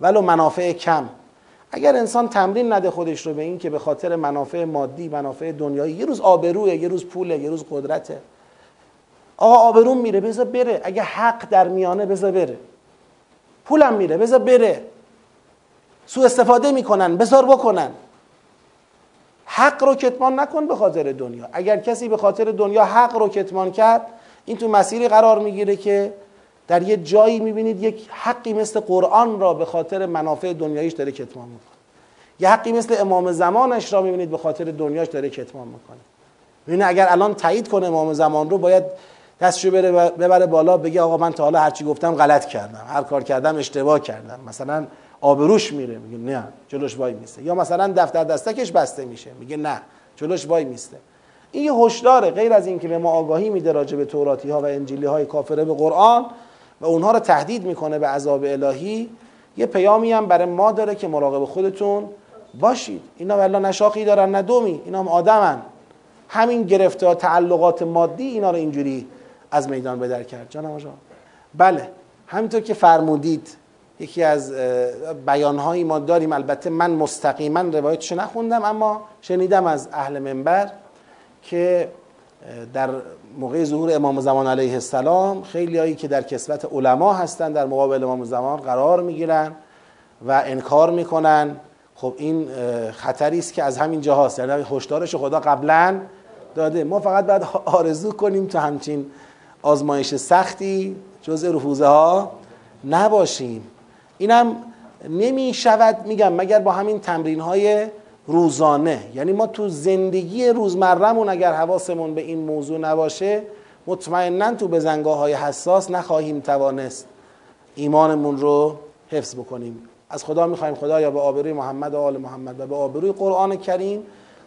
ولو منافع کم. اگر انسان تمرین نده خودش رو به این که به خاطر منافع مادی منافع دنیایی یه روز آبروه یه روز پوله یه روز قدرته. آقا آبروم میره بذار بره. اگه حق در میانه بذار بره. پولم میره بذار بره. سوء استفاده می‌کنن بذار بکنن. حق رو کتمان نکن به خاطر دنیا. اگر کسی به خاطر دنیا حق رو کتمان کرد این تو مسیری قرار می‌گیره که در یه جایی می‌بینید یک حقی مثل قرآن را به خاطر منافع دنیاییش داره کتمان می‌کنه. یه حقی مثل امام زمانش را می‌بینید به خاطر دنیاش داره کتمان می‌کنه. ببینید اگر الان تایید کنه امام زمان رو باید دستشو بره ببره بالا بگه آقا من تا حالا هرچی گفتم غلط کردم هر کار کردم اشتباه کردم. مثلا آبروش میره میگه نه جلوش وای میسته. یا مثلا دفتر دستکش بسته میشه میگه نه جلوش وای میسته. این یه هشداره غیر از اینکه به ما آگاهی میده راجع به توراتی ها و انجیلی های کافره به قرآن و اونها رو تهدید می‌کنه به عذاب الهی یه پیامی هم برای ما داره که مراقب خودتون باشید. اینا والا نشاقی دارن نه دومی اینا هم آدمن. همین گرفته تعلقات مادی اینا رو اینجوری از میدان بدر کرد. جانم آجا بله. همینطور که فرمودید یکی از بیانهایی ما داریم. البته من مستقیما روایتش نخوندم اما شنیدم از اهل منبر که در موقع ظهور امام زمان علیه السلام خیلی هایی که در کسوت علما هستن در مقابل امام زمان قرار می‌گیرن و انکار می‌کنن. خب این خطری است که از همین جاهاست یعنی هشدارش خدا قبلا داده. ما فقط باید آرزو کنیم تا همچین آزمایش سختی جزء رفوزه ها نباشیم. اینم نمی شود میگم مگر با همین تمرین های روزانه. یعنی ما تو زندگی روزمرهمون اگر حواسمون به این موضوع نباشه مطمئنا تو بزنگاه های حساس نخواهیم توانست ایمانمون رو حفظ بکنیم. از خدا می‌خوایم خدایا به آبروی محمد و آل محمد و به آبروی قرآن کریم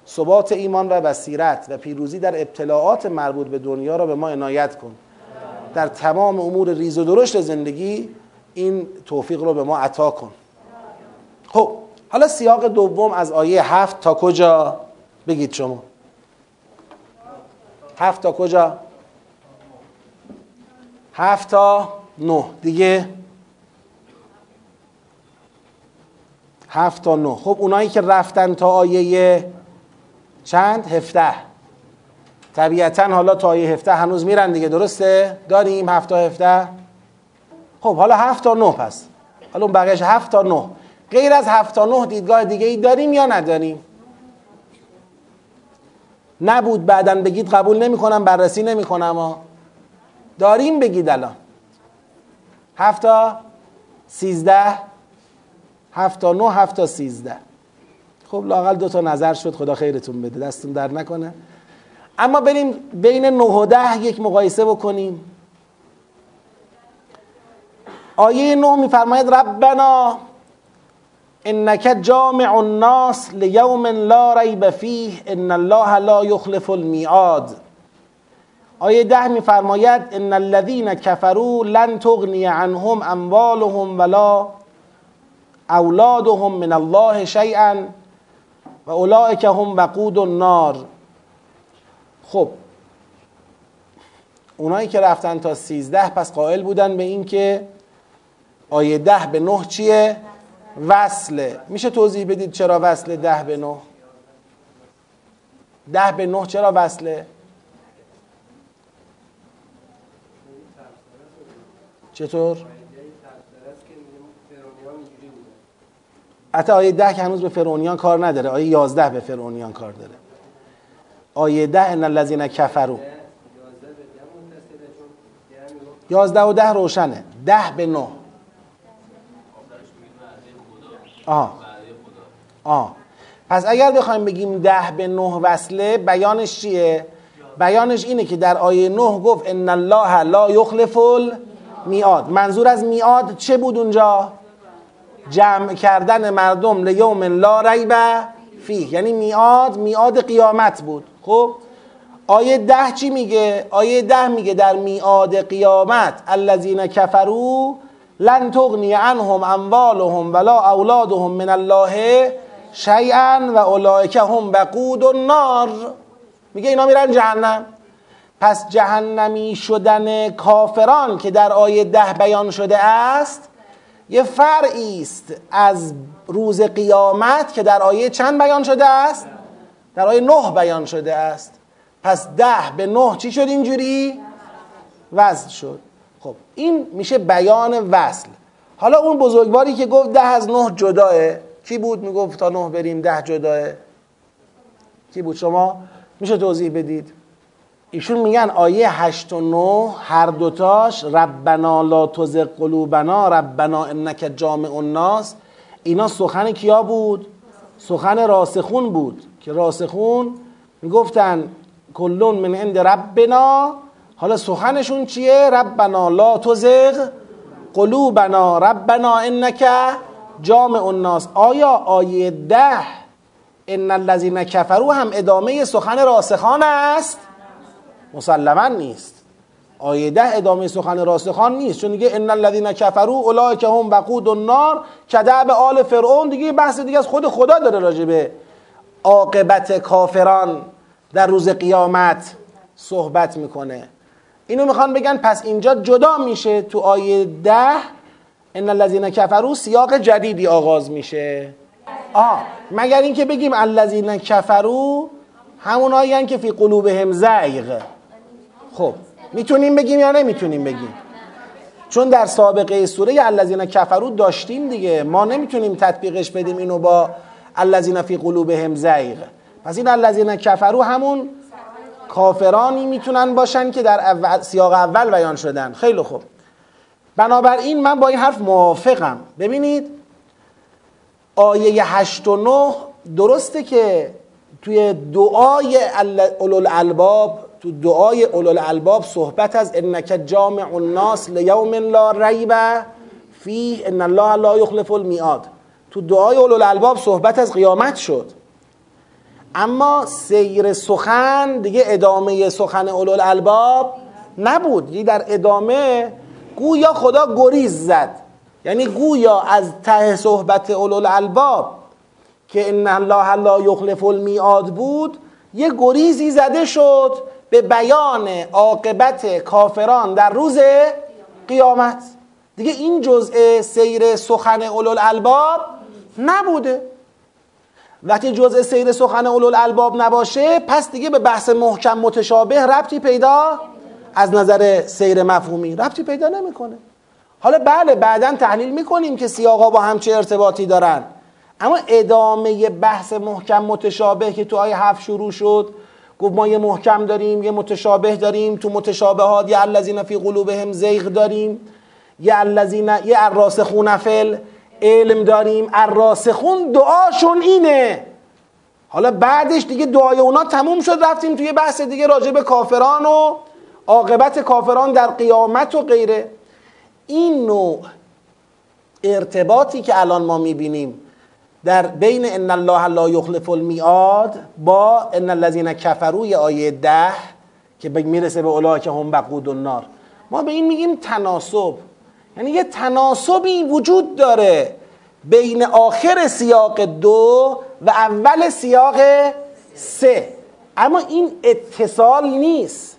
ثبات ایمان و بصیرت و پیروزی در ابتلاعات مربوط به دنیا را به ما عنایت کن. در تمام امور ریز و درشت زندگی این توفیق رو به ما عطا کن. خب حالا سیاق دوم از آیه هفت تا کجا؟ بگید شما. هفت تا کجا؟ هفت تا نه. دیگه؟ هفت تا نه. خب اونایی که رفتن تا آیه چند؟ هفته طبیعتا حالا تا آیه هفته هنوز میرن دیگه درسته؟ داریم هفت تا هفته؟ خب حالا هفت تا نه پس حالا اون بقیش هفت تا نه غیر از هفت تا نه دیدگاه دیگه ای داریم یا نداریم؟ نبود بعدا بگید قبول نمی کنم بررسی نمی کنم داریم بگید الان هفت تا سیزده هفت تا نه هفت تا سیزده خب لاقل دو تا نظر شد خدا خیرتون بده دستون در نکنه. اما بریم بین نه و ده یک مقایسه بکنیم. آیه نه میفرماید ربنا انک جامع الناس لیوم لا ریب فیه ان الله لا یخلف المیعاد. آیه ده میفرماید ان الذین کفروا لن تغنی عنهم اموالهم ولا اولادهم من الله شیئا. و اولئک هم وقود النار خب اونایی که رفتن تا سیزده پس قائل بودن به این که آیه ده به نه چیه؟ وصله میشه توضیح بدید چرا وصله ده به نه؟ ده به نه چرا وصله؟ چطور؟ حتی آیه ده که هنوز به فرعونیان کار نداره آیه یازده به فرعونیان کار داره آیه ده ان الذین کفروا یازده و ده روشنه ده به نه آه. آه. پس اگر بخوایم بگیم ده به نه وصله بیانش چیه؟ بیانش اینه که در آیه نه گفت ان الله لا یخلف المیعاد منظور از میعاد چه بود اونجا؟ جمع کردن مردم لیوم لا ریب فیه. یعنی میاد میاد قیامت بود. خب؟ آیه ده چی میگه؟ آیه ده میگه در میاد قیامت الذین کفروا لن تغنی عنهم اموالهم ولا اولادهم من الله شیئا و اولئک هم وقود النار. میگه اینا میرن جهنم. پس جهنمی شدن کافران که در آیه ده بیان شده است یه فرعی است از روز قیامت که در آیه چند بیان شده است؟ در آیه نه بیان شده است. پس ده به نه چی شد اینجوری؟ وصل شد. خب این میشه بیان وصل. حالا اون بزرگواری که گفت ده از نه جداه کی بود؟ می‌گفت تا نه بریم ده جداه. کی بود شما؟ میشه توضیح بدید. ایشون میگن آیه هشت و نه هر دوتاش ربنا لا تزغ قلوبنا ربنا انک جامع الناس. اینا سخن کیا بود؟ سخن راسخون بود. که راسخون می‌گفتن کلون من عند ربنا. حالا سخنشون چیه؟ ربنا لا تزغ قلوبنا. ربنا انک جامع الناس. آیا آیه ده ان الذین کفروا هم ادامه سخن راسخان است؟ مسلما نیست. آیه ده ادامه سخن راسخان نیست. چون دیگه ان الذين كفروا اولئک هم وقود النار کدعب آل فرعون. دیگه بحث دیگه از خود خدا داره راجع به عاقبت کافران در روز قیامت صحبت می‌کنه. اینو می‌خوان بگن پس اینجا جدا میشه تو آیه ده. ان الذين كفروا سیاق جدیدی آغاز میشه. آه مگر اینکه بگیم الذين كفروا همون که فی قلوبهم زیغ. خب می‌تونیم بگیم یا نمی‌تونیم بگیم؟ چون در سابقه سوره الذین کفرو داشتیم دیگه. ما نمی‌تونیم تطبیقش بدیم اینو با الذین فی قلوبهم زیغ. پس این الذین کفرو همون کافرانی می‌تونن باشن که در اول سیاق اول بیان شدن. خیلی خوب. بنابراین من با این حرف موافقم. ببینید آیه 8 و 9 درسته که توی دعای اولو الالباب تو دعای اولو الباب صحبت از انک جامع الناس لیوم لا ریب فیه ان الله لا یخلف المیعاد. تو دعای اولو الباب صحبت از قیامت شد. اما سیر سخن دیگه ادامه سخن اولو الباب نبود. یعنی در ادامه گویا خدا گریز زد. یعنی گویا از ته صحبت اولو الباب که ان الله لا یخلف المیعاد بود یه گریزی زده شد. به بیان عاقبت کافران در روز قیامت. دیگه این جزء سیر سخن اولو الباب نبوده. وقتی جزء سیر سخن اولو الباب نباشه پس دیگه به بحث محکم متشابه ربطی پیدا از نظر سیر مفهومی ربطی پیدا نمی‌کنه. حالا بله بعدا تحلیل می‌کنیم که سیاقا با هم چه ارتباطی دارن. اما ادامه بحث محکم متشابه که تو آیه هفت شروع شد گفت ما یه محکم داریم یه متشابه داریم تو متشابهات یه الذین فی قلوبهم زیغ داریم یه الذین یه الراسخون فل علم داریم. الراسخون دعاشون اینه. حالا بعدش دیگه دعای اونا تموم شد رفتیم توی بحث دیگه راجع به کافران و عاقبت کافران در قیامت و غیره. این نوع ارتباطی که الان ما می‌بینیم در بین ان الله لا یخلف المیعاد با ان الذین کفروا آیه ده که می‌رسه به اولئک هم بقود النار. ما به این میگیم تناسب. یعنی یه تناسبی وجود داره بین آخر سیاق دو و اول سیاق سه. اما این اتصال نیست.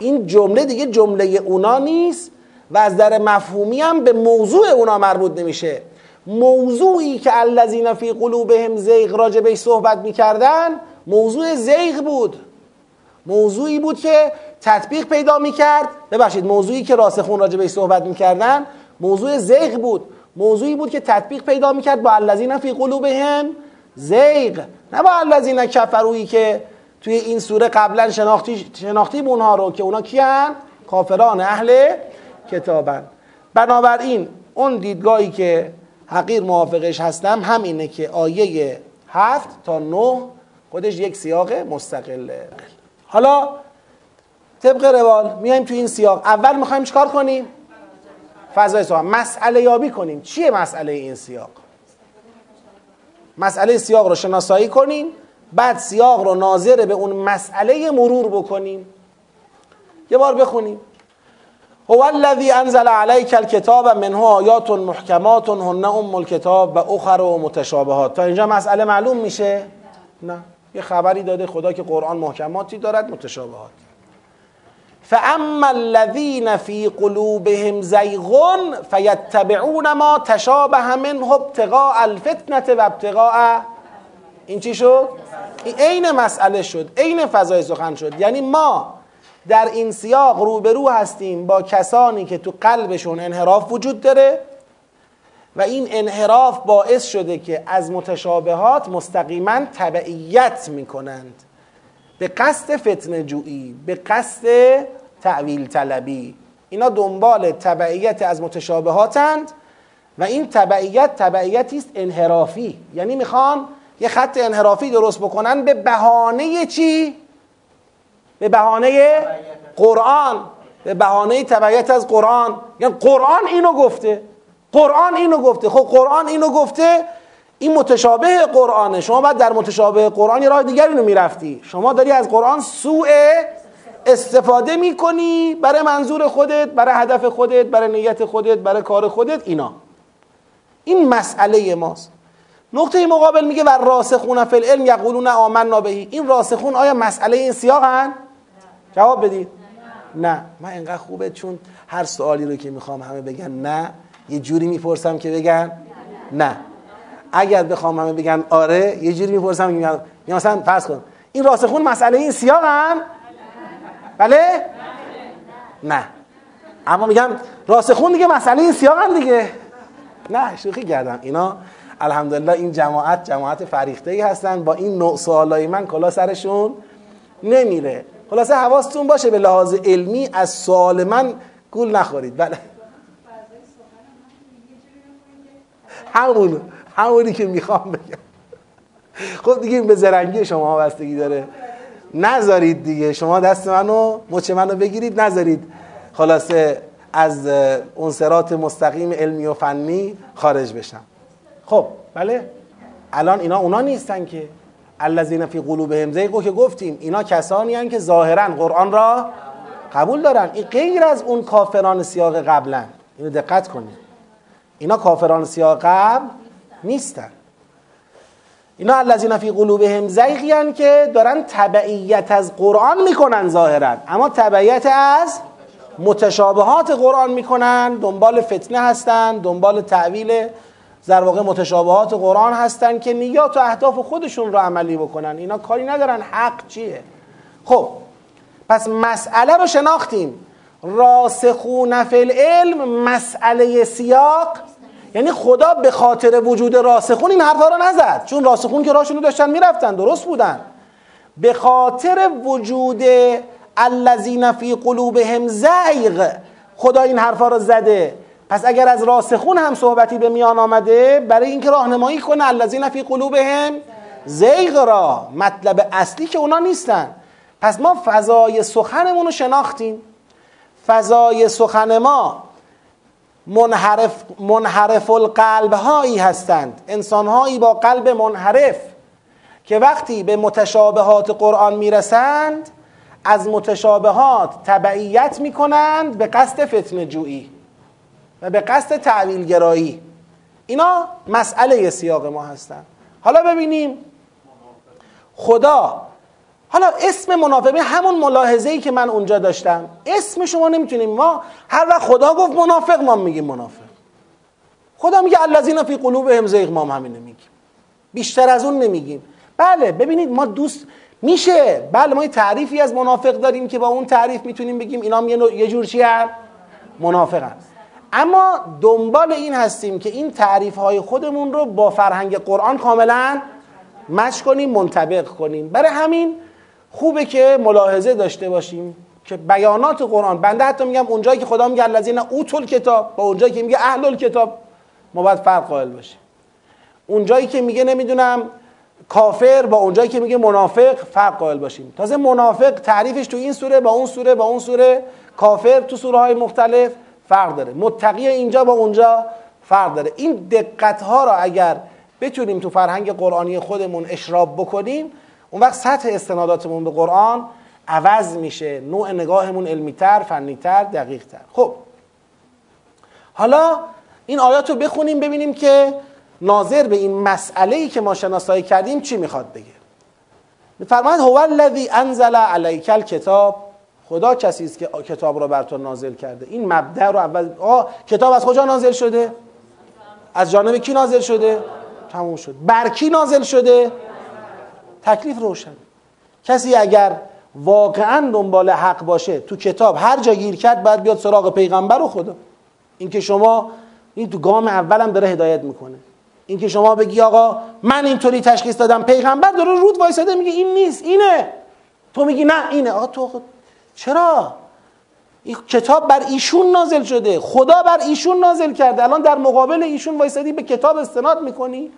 این جمله دیگه جمله اونا نیست و از در مفهومی هم به موضوع اونا مربوط نمیشه. موضوعی که الذین فی قلوبهم زیغ راجع بهش صحبت می‌کردن موضوع زیغ بود. موضوعی بود که تطبیق پیدا می‌کرد. ببخشید موضوعی که راسخون راجع بهش صحبت می‌کردن موضوع زیغ بود. موضوعی بود که تطبیق پیدا می‌کرد با الذین فی قلوبهم زیغ. نه با الذین کفرویی که توی این سوره قبلا شناختی شناختیم اونها رو که اونا کیان؟ کافران اهل کتابن. بنابراین اون دیدگاهی که حقیر موافقش هستم همینه که آیه هفت تا نه خودش یک سیاق مستقله. حالا طبق روال میایم تو این سیاق. اول می‌خوایم چیکار کنیم؟ فضای سوال مسئله یابی کنیم. چیه مسئله این سیاق؟ مسئله سیاق رو شناسایی کنیم بعد سیاق رو ناظر به اون مسئله مرور بکنیم. یه بار بخونیم. هو الذی انزل علیک الکتاب منه آیات محکمات هن ام الکتاب و اخر و متشابهات. تا اینجا مسئله معلوم میشه؟ نه. یه خبری داده خدا که قرآن محکماتی دارد متشابهات. فاما الذین فی قلوبهم زیغ فیتبعون ما تشابه منه ابتغاء الفتنه و ابتغاء این چی شد؟ این عین مسئله شد. عین فضای سخن شد. یعنی ما در این سیاق روبرو هستیم با کسانی که تو قلبشون انحراف وجود داره و این انحراف باعث شده که از متشابهات مستقیما تبعیت می‌کنند. به قصد فتنه جویی به قصد تعویل طلبی. اینا دنبال تبعیت از متشابهاتند و این تبعیت تبعیتی است انحرافی. یعنی می‌خوان یه خط انحرافی درست بکنن به بهانه چی؟ به بهانه قرآن به بهانه تبعیت از قرآن. یعنی قرآن اینو گفته. قرآن اینو گفته. خب قرآن اینو گفته این متشابه قرآنه. شما باید در متشابه قرآن یه راه دیگری رو می‌رفتی. شما داری از قرآن سوء استفاده می‌کنی برای منظور خودت برای هدف خودت برای نیت خودت برای کار خودت اینا. این مسئله ماست. نقطه مقابل میگه و راسخون فی العلم یقولون آمنا بهی این راسخون آیا مسئله این سیاقن جواب بدید نه. من انقدر خوبه چون هر سوالی رو که می‌خوام همه بگن نه. یه جوری می‌پرسم که بگن نه. اگر بخوام همه بگن آره یه جوری می‌پرسم که مثلا فرض کن این راسخون مسئله این سیاقن بله؟ نه. اما میگم راسخون دیگه مسئله این سیاقن دیگه. نه شوخی کردم. اینا الحمدلله این جماعت جماعت فریخته ای هستن. با این نوع سوالای من کلا سرشون نمیره. خلاصه حواستون باشه به لحاظ علمی از سوال من گول نخورید. بله. همون همونی که می‌خوام بگم. خب دیگه به زرنگی شما وابستگی داره. نذارید دیگه. شما دست منو مچ منو بگیرید نذارید. خلاصه از اون سرات مستقیم علمی و فنی خارج بشم. خب بله. الان اینا اونا نیستن که. الذین فی قلوبهم زیغو که گفتیم اینا کسانی هن که ظاهرا قرآن را قبول دارن. این غیر از اون کافران سیاق قبلا اینو دقت کنید. اینا کافران سیاق قبل نیستن. اینا الذین فی قلوبهم زیغی که دارن تبعیت از قرآن می‌کنن ظاهرا. اما تبعیت از متشابهات قرآن می‌کنن. دنبال فتنه هستن دنبال تعویل در واقع متشابهات قرآن هستن که نیات و اهداف خودشون رو عملی بکنن. اینا کاری ندارن. حق چیه؟ خب پس مسئله رو شناختیم. راسخون فی العلم مسئله سیاق. یعنی خدا به خاطر وجود راسخون این حرفا رو نزد. چون راسخون که راشون رو داشتن می‌رفتن. درست بودن. به خاطر وجود الذین فی قلوبهم زیغ خدا این حرفا رو زده. پس اگر از راسخون هم صحبتی به میان آمده برای اینکه راهنمایی کنه الذین فی قلوبهم زیغ را مطلب اصلی که اونا نیستن. پس ما فضای سخنمون رو شناختیم. فضای سخن ما منحرف, منحرف القلب هایی هستند. انسان هایی با قلب منحرف که وقتی به متشابهات قرآن می‌رسند از متشابهات تبعیت می‌کنند به قصد فتنه جویی. و به قصد تعویل گرایی اینا مسئله سیاق ما هستند حالا ببینیم. خدا. حالا اسم منافق همون ملاحظه ای که من اونجا داشتم. اسم شما نمی‌تونیم. ما هر وقت خدا گفت منافق ما میگیم منافق. خدا میگه الذین فی قلوبهم زیغ ما هم همین نمیگیم بیشتر از اون نمیگیم. بله ببینید ما دوست میشه. بله ما یه تعریفی از منافق داریم که با اون تعریف می‌تونیم بگیم اینا یه, یه جور چی هم منافقن. اما دنبال این هستیم که این تعریف های خودمون رو با فرهنگ قرآن کاملا مش کنیم منطبق کنیم. برای همین خوبه که ملاحظه داشته باشیم که بیانات قرآن بنده حتی میگم اونجایی که خدا میگه الذین اوتل کتاب با اونجایی که میگه اهل کتاب ما باید فرق قائل باشیم. اونجایی که میگه نمی‌دونم کافر با اونجایی که میگه منافق فرق قائل باشیم. تازه منافق تعریفش تو این سوره با اون سوره با اون سوره کافر تو سوره های مختلف. فرق داره. متقی اینجا با اونجا فرق داره. این دقت ها را اگر بتونیم تو فرهنگ قرآنی خودمون اشراب بکنیم اون وقت سطح استناداتمون به قرآن عوض میشه. نوع نگاهمون علمیتر فنیتر دقیقتر. خب. حالا این آیات رو بخونیم ببینیم که ناظر به این مسئله ای که ما شناسایی کردیم چی می‌خواد بگه. میفرماید هو الذی انزل علیک الکتاب؟ خدا کسی است که کتاب رو بر تو نازل کرده. این مبدع رو اول آه کتاب از کجا نازل شده؟ از جانب کی نازل شده؟ تموم شد. بر کی نازل شده؟ تکلیف روشن. کسی اگر واقعا دنبال حق باشه تو کتاب هر جا گیر کرد باید بیاد سراغ پیغمبر و خدا. اینکه شما این تو گام اولم داره هدایت می‌کنه. اینکه شما بگی آقا من اینطوری تشخیص دادم پیغمبر داره رود وایساده میگه این نیست اینه. تو میگی نه اینه. آقا تو خود چرا؟ این کتاب بر ایشون نازل شده. خدا بر ایشون نازل کرده. الان در مقابل ایشون وایسادی به کتاب استناد می‌کنی.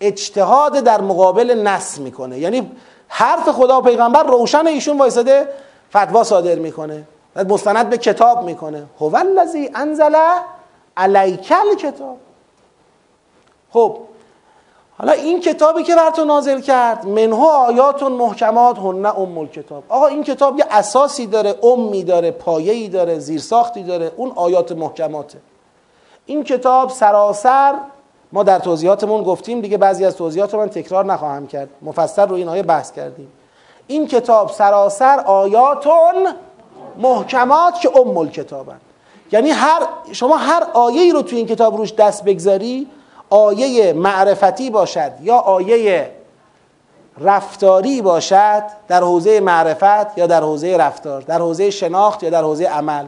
اجتهاد در مقابل نص می‌کنه. یعنی حرف خدا و پیغمبر روشن ایشون وایساده فتوا صادر می‌کنه. و مستند به کتاب می‌کنه. هو الذی انزل علیک کتاب. خب حالا این کتابی که بر تو نازل کرد منها آیات محکمات هن ام کتاب آقا این کتاب یه اساسی داره امی داره پایه‌ای داره زیرساختی داره اون آیات محکماته. این کتاب سراسر ما در توضیحاتمون گفتیم دیگه بعضی از توضیحات رو من تکرار نخواهم کرد. مفصل رو این آیه بحث کردیم. این کتاب سراسر آیاتون محکمات که ام کتابن یعنی هر شما هر آیه رو توی این کتاب روش دست بگذاری آیه معرفتی باشد یا آیه رفتاری باشد در حوزه معرفت یا در حوزه رفتار در حوزه شناخت یا در حوزه عمل.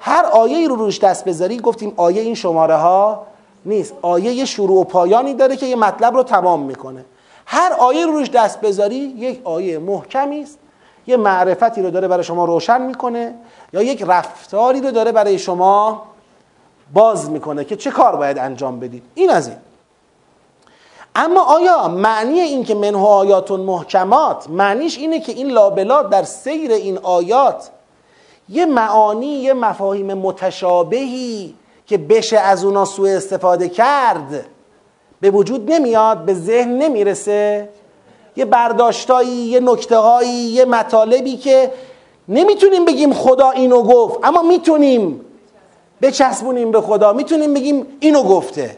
هر آیه رو روش دست بذاری گفتیم آیه این شماره ها نیست. آیه یه شروع و پایانی داره که یه مطلب رو تمام می‌کنه. هر آیه رو روش دست بذاری یک آیه محکمی است. یه معرفتی رو داره برای شما روشن می‌کنه یا یک رفتاری رو داره برای شما باز می‌کنه که چه کار باید انجام بدید؟ این از این. اما آیا معنی این که منه آیات محکمات معنیش اینه که این لابلا در سیر این آیات یه معانی یه مفاهیم متشابهی که بشه از اونا سوء استفاده کرد به وجود نمیاد به ذهن نمی‌رسه. یه برداشتایی یه نکتههایی یه مطالبی که نمی‌تونیم بگیم خدا اینو گفت اما می‌تونیم بچسبونیم به خدا. می‌تونیم بگیم اینو گفته.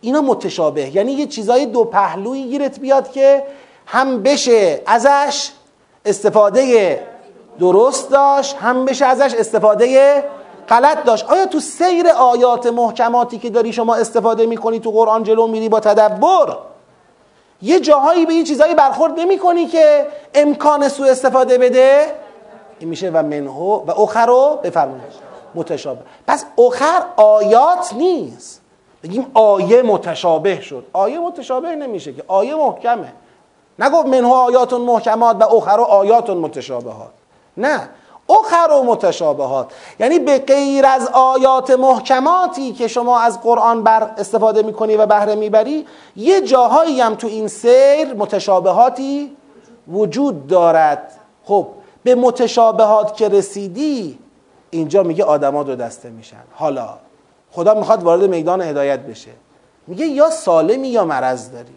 اینا متشابه. یعنی یه چیزای دو پهلویی گیرت بیاد که هم بشه ازش استفاده درست داشت هم بشه ازش استفاده غلط داشت. آیا تو سیر آیات محکماتی که داری شما استفاده می‌کنی تو قرآن جلو میری با تدبر یه جاهایی به یه چیزایی برخورد نمی کنی که امکان سوء استفاده بده؟ این میشه و منهو و اخر بفرمایید. متشابه. پس اخر آیات نیست. بگیم آیه متشابه شد. آیه متشابه نمیشه که. آیه محکمه. نگفت منها آیات محکمات و اخر آیات متشابهات. نه. اخر و متشابهات. یعنی به غیر از آیات محکماتی که شما از قرآن بر استفاده می‌کنی و بهره می‌بری یه جاهایی هم تو این سیر متشابهاتی وجود دارد. خب به متشابهات که رسیدی اینجا میگه آدما دو دسته میشن. حالا خدا می‌خواد وارد میدان هدایت بشه. میگه یا سالمی یا مرض داری.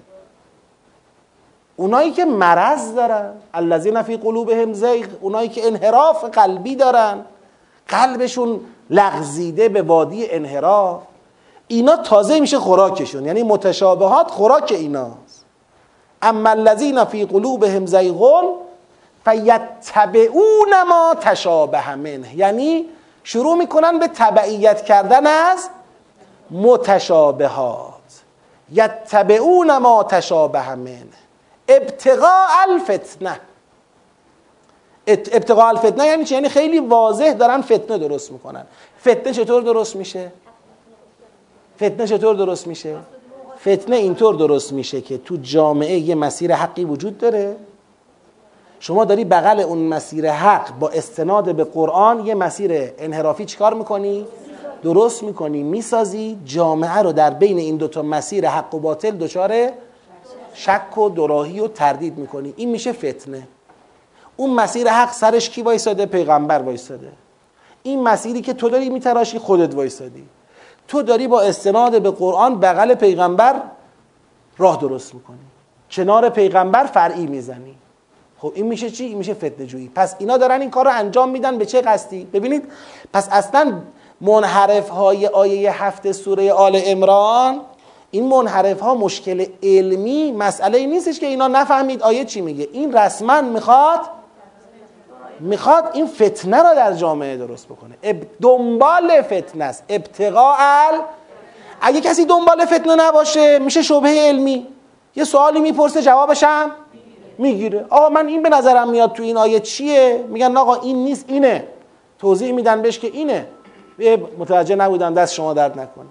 اونایی که مرض دارن الذین فی قلوبهم زیغ اونایی که انحراف قلبی دارن قلبشون لغزیده به وادی انحراف. اینا تازه میشه خوراکشون یعنی متشابهات خوراک ایناست. اما الذین فی قلوبهم زیغون فیتبعون ما تشابه منه یعنی شروع می‌کنن به تبعیت کردن از متشابهات یتبعون ما تشابه منه ابتقاء الفتنه ابتقاء الفتنه یعنی چی؟ یعنی خیلی واضح دارن فتنه درست می‌کنن فتنه چطور درست میشه؟ فتنه چطور درست میشه؟ فتنه اینطور درست میشه که تو جامعه یه مسیر حقی وجود داره شما داری بغل اون مسیر حق با استناد به قرآن یه مسیر انحرافی چیکار می‌کنی؟ درست می‌کنی می‌سازی جامعه رو در بین این دوتا مسیر حق و باطل دچار شک و دراهی و تردید می‌کنی. این میشه فتنه. اون مسیر حق سرش کی وایساده؟ پیغمبر وایساده. این مسیری که تو داری میتراشی خودت وایسادی. تو داری با استناد به قرآن بغل پیغمبر راه درست می‌کنی. کنار پیغمبر فرعی می‌زنی. خب این میشه چی؟ این میشه فتنه جویی پس اینا دارن این کار رو انجام میدن. به چه قصدی؟ ببینید پس اصلا منحرف های آیه هفت سوره آل امران این منحرف ها مشکل علمی مسئله ای نیستش که اینا نفهمید آیه چی میگه. این رسما می‌خواد می‌خواد این فتنه را در جامعه درست بکنه. دنبال فتنه است. ابتقاء اگه کسی دنبال فتنه نباشه میشه شبه علمی. یه سوالی می‌پرسه جوابش هم می‌گیره. آقا من این به نظرم میاد تو این آیه چیه؟ میگن آقا این نیست اینه. توضیح میدن بهش که اینه. متوجه نبودن دست شما درد نکنه.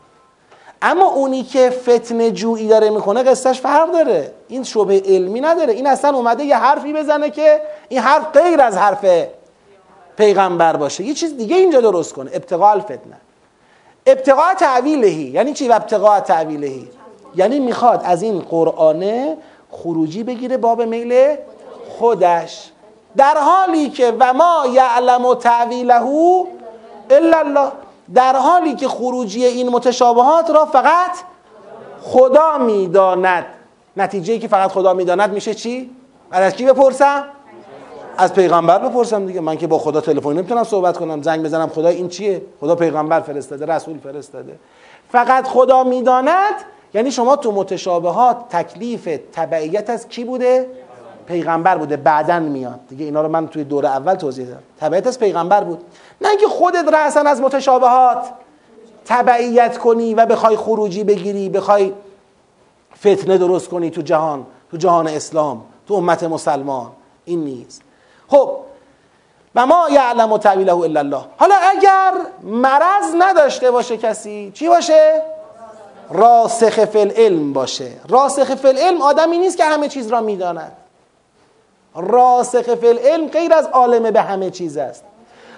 اما اونی که فتنه جویی داره می‌کنه قصهش فرق داره. این شبه علمی نداره. این اصلا اومده یه حرفی بزنه که این حرف غیر از حرف پیغمبر باشه. یه چیز دیگه اینجا درست کنه. ابتقاء الفتنه. ابتقاء تعویلهی. یعنی چی ابتقاء تعویلهی؟ یعنی می‌خواد از این قرآنه خروجی بگیره باب میل خودش. در حالی که و ما یعلم تعویله الا الله در حالی که خروجی این متشابهات را فقط خدا می‌داند. نتیجه که فقط خدا می‌داند میشه چی؟ از کی بپرسم؟ از پیغمبر بپرسم دیگه. من که با خدا تلفنی نمی‌تونم صحبت کنم. زنگ بزنم خدا این چیه؟ خدا پیغمبر فرستاده رسول فرستاده. فقط خدا می‌داند یعنی شما تو متشابهات تکلیف تبعیت از کی بوده؟ پیغمبر بوده. بعدا میاد. دیگه اینا رو من توی دور اول توضیح دادم. تبعیت از پیغمبر بود. نه اینکه خودت رأسا از متشابهات تبعیت کنی و بخوای خروجی بگیری بخوای فتنه درست کنی تو جهان تو جهان اسلام تو امت مسلمان. این نیست. خب و ما یعلم و تعویله الا الله. حالا اگر مرض نداشته باشه کسی چی باشه؟ راسخ فی العلم باشه. راسخ فی العلم آدمی نیست که همه چیز را می‌داند. راسخ فی العلم غیر از عالم به همه چیز است.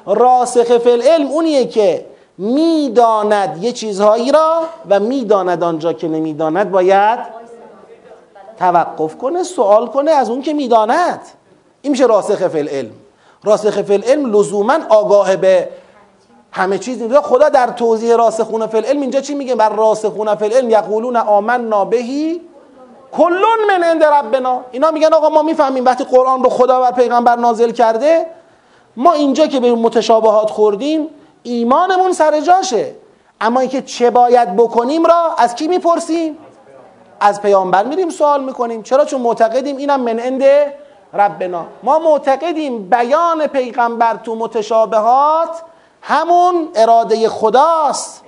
راسخ فی العلم اونیه که می‌داند یه چیزهایی را و می‌داند آنجا که نمی‌داند باید توقف کنه سوال کنه از اون که می‌داند. این میشه راسخ فی العلم. راسخ فی العلم لزوما آگاه به همه چیز نیست خدا در توضیح راسخون فی العلم اینجا چی میگه؟ بر راسخون فی العلم یقولون آمنا بهی کلون من عند ربنا. اینا میگن آقا ما می‌فهمیم وقتی قرآن رو خدا بر پیغمبر نازل کرده ما اینجا که به متشابهات خوردیم ایمانمون سر جاشه. اما اینکه چه باید بکنیم را از کی می‌پرسیم؟ از پیامبر میریم سوال می‌کنیم. چرا؟ چون معتقدیم اینم من عند ربنا. ما معتقدیم بیان پیغمبر تو متشابهات همون اراده خداست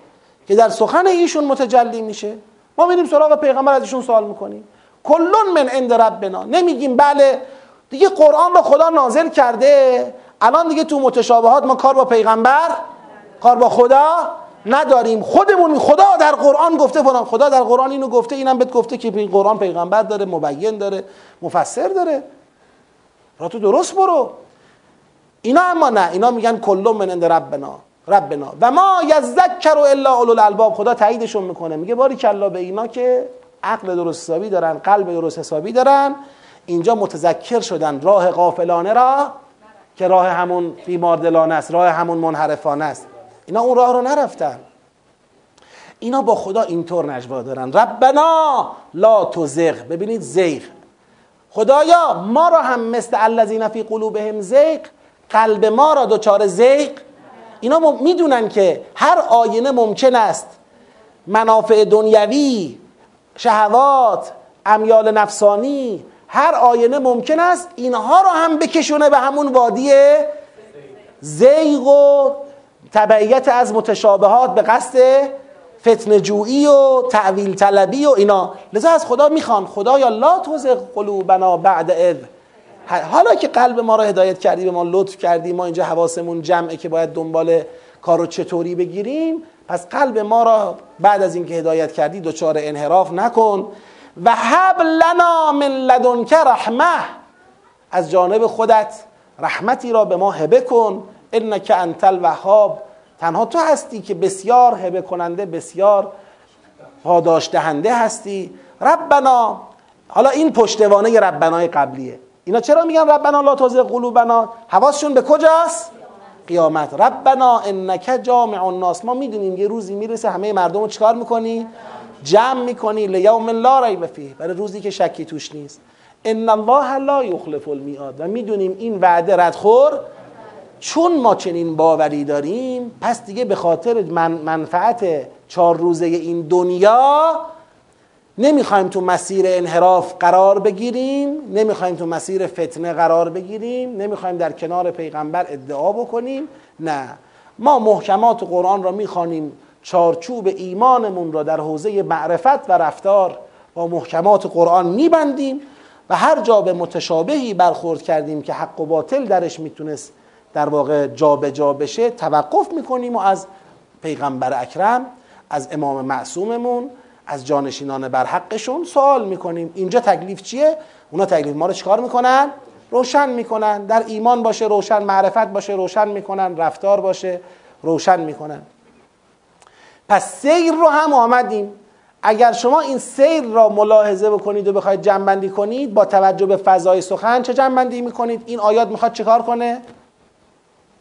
که در سخن ایشون متجلی میشه. ما میریم سراغ پیغمبر از ایشون سوال می‌کنیم. کلون من عند ربنا. نمیگیم بله دیگه قرآن رو خدا نازل کرده. الان دیگه تو متشابهات ما کار با پیغمبر کار با خدا نداریم. خودمون خدا در قرآن گفته فلان خدا در قرآن اینو گفته اینم بهت گفته که قرآن پیغمبر داره مبین داره مفسر داره. را تو درست برو. اینا اما نه اینا میگن کلون من عند ربنا ربنا. و ما یذکر الا اولو الالباب. خدا تاییدشون می‌کنه. میگه باری کلا به اینا که عقل درست حسابی دارن قلب درست حسابی دارن اینجا متذکر شدن راه غافلانه را که راه همون بیماردلانه است راه همون منحرفانه است. اینا اون راه رو نرفتن. اینا با خدا اینطور نجوا دارن. ربنا لا تزغ. ببینید زیغ خدایا ما را هم مثل الذین فی قلوبهم زیغ قلب ما را دچار زیغ اینا می‌دونن که هر آینه ممکن است. منافع دنیوی شهوات امیال نفسانی هر آینه ممکن است اینها رو هم بکشونه به همون وادی زیغ و تبعیت از متشابهات به قصد فتن جویی و تعویل طلبی و اینا. لذا از خدا می‌خوان خدایا لا توزغ قلوبنا بعد اذ. حالا که قلب ما را هدایت کردی به ما لطف کردی ما اینجا حواسمون جمعه که باید دنبال کارو چطوری بگیریم پس قلب ما را بعد از اینکه هدایت کردی دچار انحراف نکن و هب لنا من لدنک رحمه از جانب خودت رحمتی را به ما هبه کن. انک انت الوهاب. تنها تو هستی که بسیار هبه کننده بسیار پاداش دهنده هستی. ربنا. حالا این پشتوانه ربنای قبلیه. اینا چرا میگن ربنا لا تزغ قلوبنا؟ حواسشون به کجاست؟ قیامت. ربنا انک جامع الناس. ما می‌دونیم یه روزی می‌رسه همه مردم رو چیکار می‌کنی؟ جمع می‌کنی. لیوم لا ریب فیه. برای روزی که شکی توش نیست. ان الله لا یخلف المیعاد. و می‌دونیم این وعده ردخور. چون ما چنین باوری داریم پس دیگه به خاطر من منفعت چهار روزه این دنیا نمی‌خوایم تو مسیر انحراف قرار بگیریم نمی‌خوایم تو مسیر فتنه قرار بگیریم نمی‌خوایم در کنار پیغمبر ادعا بکنیم نه. ما محکمات قرآن را می‌خوانیم چارچوب ایمانمون را در حوزه معرفت و رفتار با محکمات قرآن میبندیم و هر جا به متشابهی برخورد کردیم که حق و باطل درش می‌تونست در واقع جابجا جا بشه توقف می‌کنیم و از پیغمبر اکرم از امام معصوممون از جانشینان بر حقشون سوال می‌کنیم. اینجا تکلیف چیه؟ اونا تکلیف ما رو چیکار می‌کنن؟ روشن می‌کنن. در ایمان باشه روشن معرفت باشه روشن می‌کنن رفتار باشه روشن می‌کنن. پس سیر رو هم آمدیم. اگر شما این سیر را ملاحظه بکنید و بخواید جنبندی کنید با توجه به فضای سخن چه جنبندی می‌کنید؟ این آیات می‌خواد چیکار کنه؟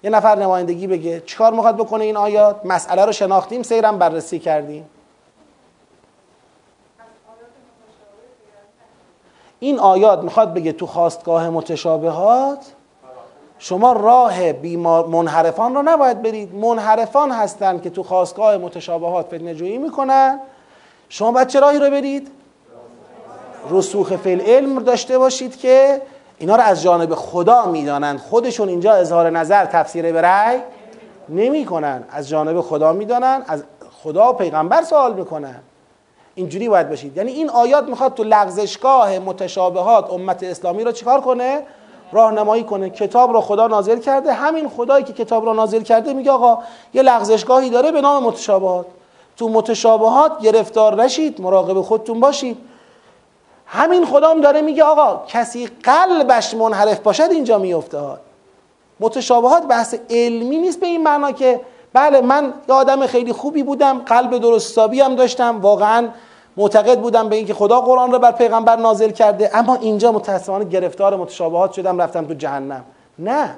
یه نفر نمایندگی بگه. چیکار می‌خواد بکنه این آیات؟ مسئله رو شناختیم سیرم بررسی کردیم. این آیات می‌خواد بگه تو خواستگاه متشابهات شما راه بیمار منحرفان رو نباید برید. منحرفان هستن که تو خواستگاه متشابهات فتنه جویی می‌کنن. شما باید چه راهی رو برید؟ رسوخ فیل علم داشته باشید که اینا رو از جانب خدا می‌دانند خودشون اینجا اظهار نظر تفسیر به رأی نمی کنن. از جانب خدا می‌دانن از خدا و پیغمبر سوال می‌کنن. اینجوری باید باشید یعنی این آیات می‌خواد تو لغزشگاه متشابهات امت اسلامی رو چیکار کنه؟ راهنمایی کنه. کتاب رو خدا نازل کرده. همین خدایی که کتاب رو نازل کرده میگه آقا یه لغزشگاهی داره به نام متشابهات. تو متشابهات گرفتار نشید مراقب خودتون باشید. همین خدام داره میگه آقا کسی قلبش منحرف باشد اینجا میفته ها متشابهات بحث علمی نیست به این معنا که بله من یه آدم خیلی خوبی بودم قلب درست هم داشتم واقعا معتقد بودم به اینکه خدا قرآن رو بر پیغمبر نازل کرده اما اینجا متاسفانه گرفتار متشابهات شدم رفتم تو جهنم. نه.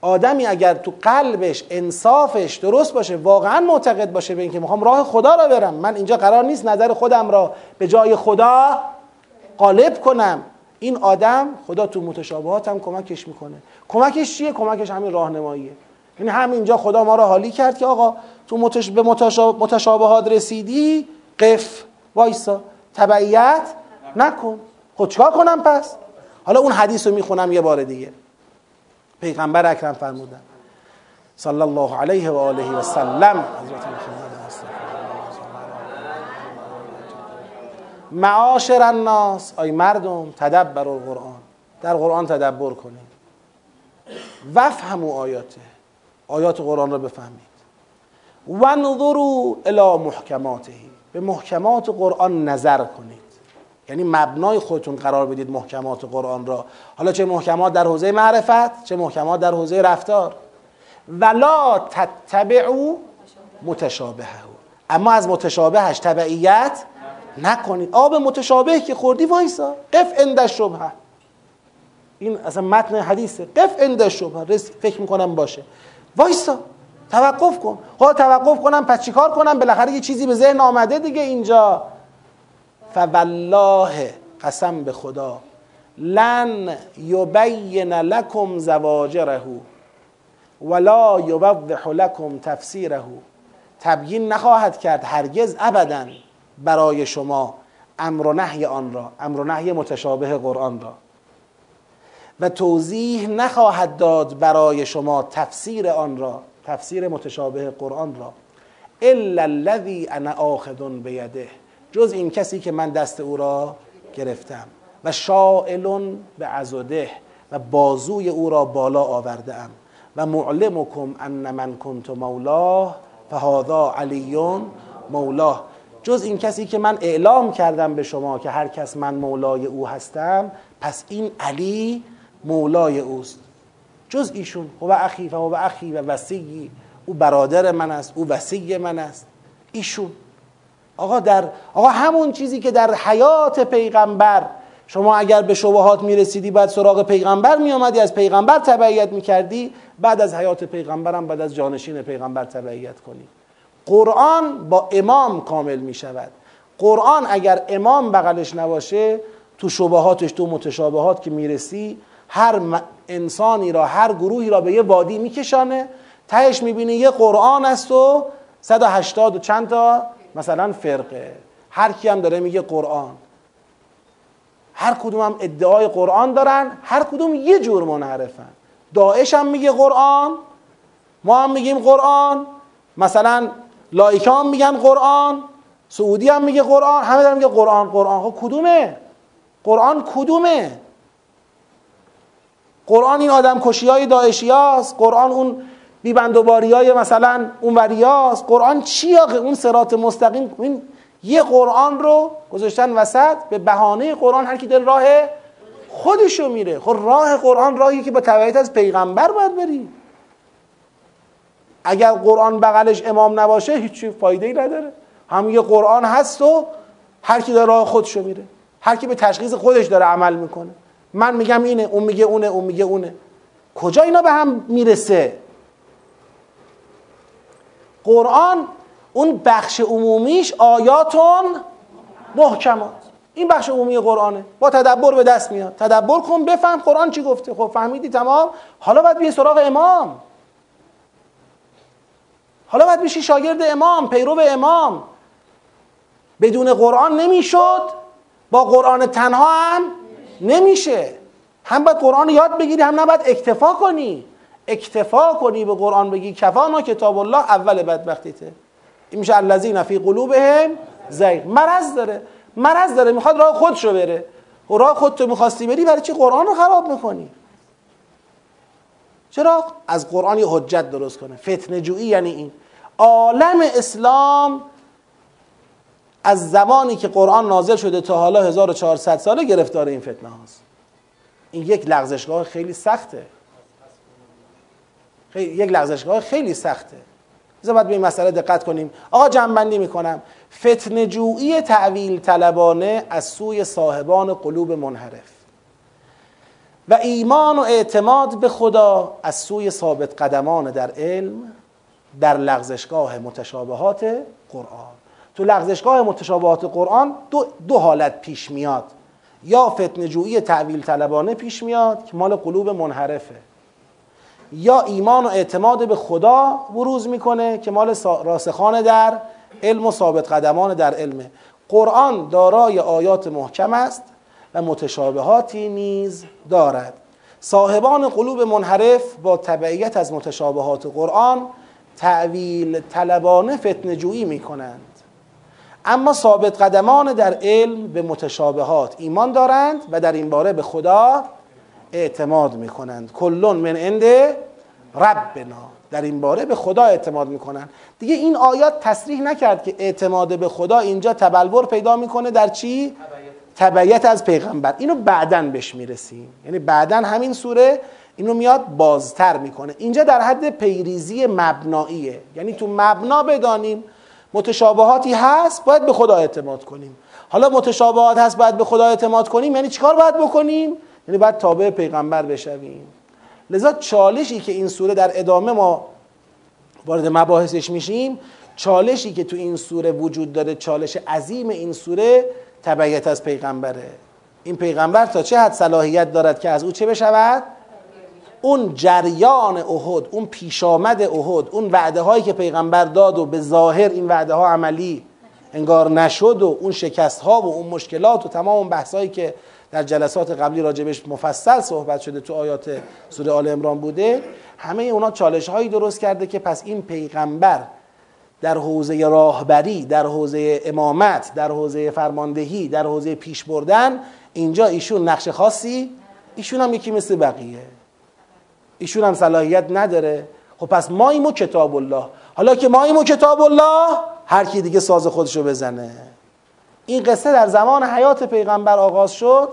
آدمی اگر تو قلبش انصافش درست باشه واقعا معتقد باشه به اینکه می‌خوام راه خدا را برم. من اینجا قرار نیست نظر خودم را به جای خدا قالب کنم. این آدم خدا تو متشابهات هم کمکش می‌کنه. کمکش چیه؟ کمکش همین راهنماییه. یعنی همینجا خدا ما را حالی کرد که آقا تو متش... به متشابهات رسیدی قف. وایسا. تبعیت نکن. خود چکار کنم پس؟ حالا اون حدیث رو می‌خونم یه بار دیگه. پیغمبر اکرم فرمودن. صلی الله علیه و آله و سلم. معاشر الناس. ای مردم تدبر القرآن. در قرآن تدبر کنید. وفهموا آیاته. آیات قرآن را بفهمید. و نظروا الى محکماته. به محکمات قرآن نظر کنید. یعنی مبنای خودتون قرار بدید محکمات قرآن را. حالا چه محکمات در حوزه معرفت چه محکمات در حوزه رفتار. ولا تتبعوا متشابهه. اما از متشابهش تبعیت نکنید. آب متشابه که خوردی وایسا. قف اند شبهه این اصلا متن حدیثه. قف اند شبهه فکر می‌کنم باشه. وایسا. توقف کن. ها توقف کنم پس چیکار کنم؟ بالاخره یه چیزی به ذهن آمده دیگه اینجا. فوالله قسم به خدا. لن یبین لکم زواجره. ولا یوضح لکم تفسیره. تبیین نخواهد کرد هرگز ابدا برای شما امر و نهی آن را امر و نهی متشابه قرآن را. و توضیح نخواهد داد برای شما تفسیر آن را. تفسیر متشابه قرآن را. الا الذي انا آخذ بیده جز این کسی که من دست او را گرفتم. و شائل به عزده و بازوی او را بالا آورده ام و معلمکم ان من کنت مولاه. فهذا علی مولاه. جز این کسی که من اعلام کردم به شما که هر کس من مولای او هستم پس این علی مولای اوست. جز ایشون هو اخی و هو اخی و وسیعی. او برادر من است او وسیع من است. ایشون. آقا در آقا همون چیزی که در حیات پیغمبر شما اگر به شبهات می‌رسیدی بعد سراغ پیغمبر میآمدی از پیغمبر تبعیت می‌کردی بعد از حیات پیغمبرم بعد از جانشین پیغمبر تبعیت کنی. قرآن با امام کامل می شود قرآن اگر امام بغلش نباشه تو شبهاتش تو متشابهات که می‌رسی هر انسانی را هر گروهی را به یه وادی میکشانه تهش می‌بینی یه قرآن است و 180 و چند تا مثلا فرقه. هر کی هم داره میگه قرآن. هر کدوم هم ادعای قرآن دارن هر کدوم یه جور منحرفن. داعش هم میگه قرآن ما هم میگیم قرآن مثلا لایکا هم میگن قرآن سعودی هم میگه قرآن همه دارن میگه قرآن قرآن. خب کدومه؟ قرآن کدومه؟ قرآن این آدم کشی های داعشی هاست قرآن اون بیبندوباری های مثلا اون وریاست. قرآن چی اون سرات مستقیم. این یه قرآن رو گذاشتن وسط به بهانه قرآن هر کی دل راه خودشو میره. خب راه قرآن راهی که با تبعیت از پیغمبر باید بری. اگر قرآن بغلش امام نباشه هیچی فایده ای نداره. هم یه قرآن هست و هر کی داره راه خودشو میره. هر کی به تشخیص خودش داره عمل می‌کنه. من میگم اینه اون میگه اونه اون میگه اونه. کجا اینا به هم می‌رسه؟ قرآن اون بخش عمومیش آیاتون محکمات. این بخش عمومی قرآنه. با تدبر به دست میاد. تدبر کن بفهم قرآن چی گفته. خب فهمیدی تمام. حالا باید بیه سراغ امام. حالا باید بشی شاگرد امام پیرو امام. بدون قرآن نمی‌شد. با قرآن تنها هم نمیشه. هم باید قرآن یاد بگیری هم نباید اکتفا کنی. اکتفا کنی به قرآن بگی کفانا کتاب الله اول بدبختیته. این میشه الذین فی قلوبهم زیغ. مرض داره. مرض داره. می‌خواد راه خودشو بره. و راه خودتو می‌خواستی بری برای چی قرآن رو خراب می‌کنی؟ چرا؟ از قرآن یه حجت درست کنه. فتنه جویی یعنی این. عالم اسلام از زمانی که قرآن نازل شده تا حالا 1400 ساله گرفتار این فتنه هاست. این یک لغزشگاه خیلی سخته. خیلی یک لغزشگاه خیلی سخته. بذار باید به این مسئله دقت کنیم. آقا جنبندی می‌کنم. فتنجویی تعویل طلبانه از سوی صاحبان قلوب منحرف. و ایمان و اعتماد به خدا از سوی ثابت قدمان در علم در لغزشگاه متشابهات قرآن. تو لغزشگاه متشابهات قرآن دو, دو حالت پیش میاد. یا فتنجویی تعویل طلبانه پیش میاد که مال قلوب منحرفه. یا ایمان و اعتماد به خدا بروز می‌کنه که مال راسخان در علم و ثابت قدمان در علمه. قرآن دارای آیات محکم است و متشابهاتی نیز دارد. صاحبان قلوب منحرف با تبعیت از متشابهات قرآن تعویل طلبانه فتنه جویی می کنند اما ثابت قدمان در علم به متشابهات ایمان دارند و در این باره به خدا اعتماد می کنند کلون من عند ربنا. در این باره به خدا اعتماد می‌کنن دیگه این آیات تصریح نکرد که اعتماد به خدا اینجا تبلور پیدا می‌کنه در چی؟ تبعیت از پیغمبر. اینو بعدا بهش می‌رسیم. یعنی بعدا همین سوره اینو میاد بازتر می‌کنه. اینجا در حد پیریزی مبناییه. یعنی تو مبنا بدانیم متشابهاتی هست باید به خدا اعتماد کنیم. حالا متشابهات هست باید به خدا اعتماد کنیم یعنی چیکار باید بکنیم؟ یعنی باید تابع پیغمبر بشویم. لذا چالشی که این سوره در ادامه ما وارد مباحثش میشیم چالشی که تو این سوره وجود داره چالش عظیم این سوره تبعیت از پیغمبره. این پیغمبر تا چه حد صلاحیت دارد که از او چه بشود؟ اون جریان احد اون پیشامد احد اون وعده هایی که پیغمبر داد و به ظاهر این وعده ها عملی انگار نشد و اون شکست ها و اون مشکلات و تمام اون بحث هایی که در جلسات قبلی راجبش مفصل صحبت شده تو آیات سوره آل امران بوده همه اونا چالش هایی درست کرده که پس این پیغمبر در حوزه راهبری در حوزه امامت در حوزه فرماندهی در حوزه پیش بردن اینجا ایشون نقش خاصی ایشون هم یکی مثل بقیه. ایشون هم صلاحیت نداره. خب پس ماییم کتاب الله. حالا که ماییم کتاب الله هر کی دیگه ساز خودشو بزنه. این قصه در زمان حیات پیغمبر آغاز شد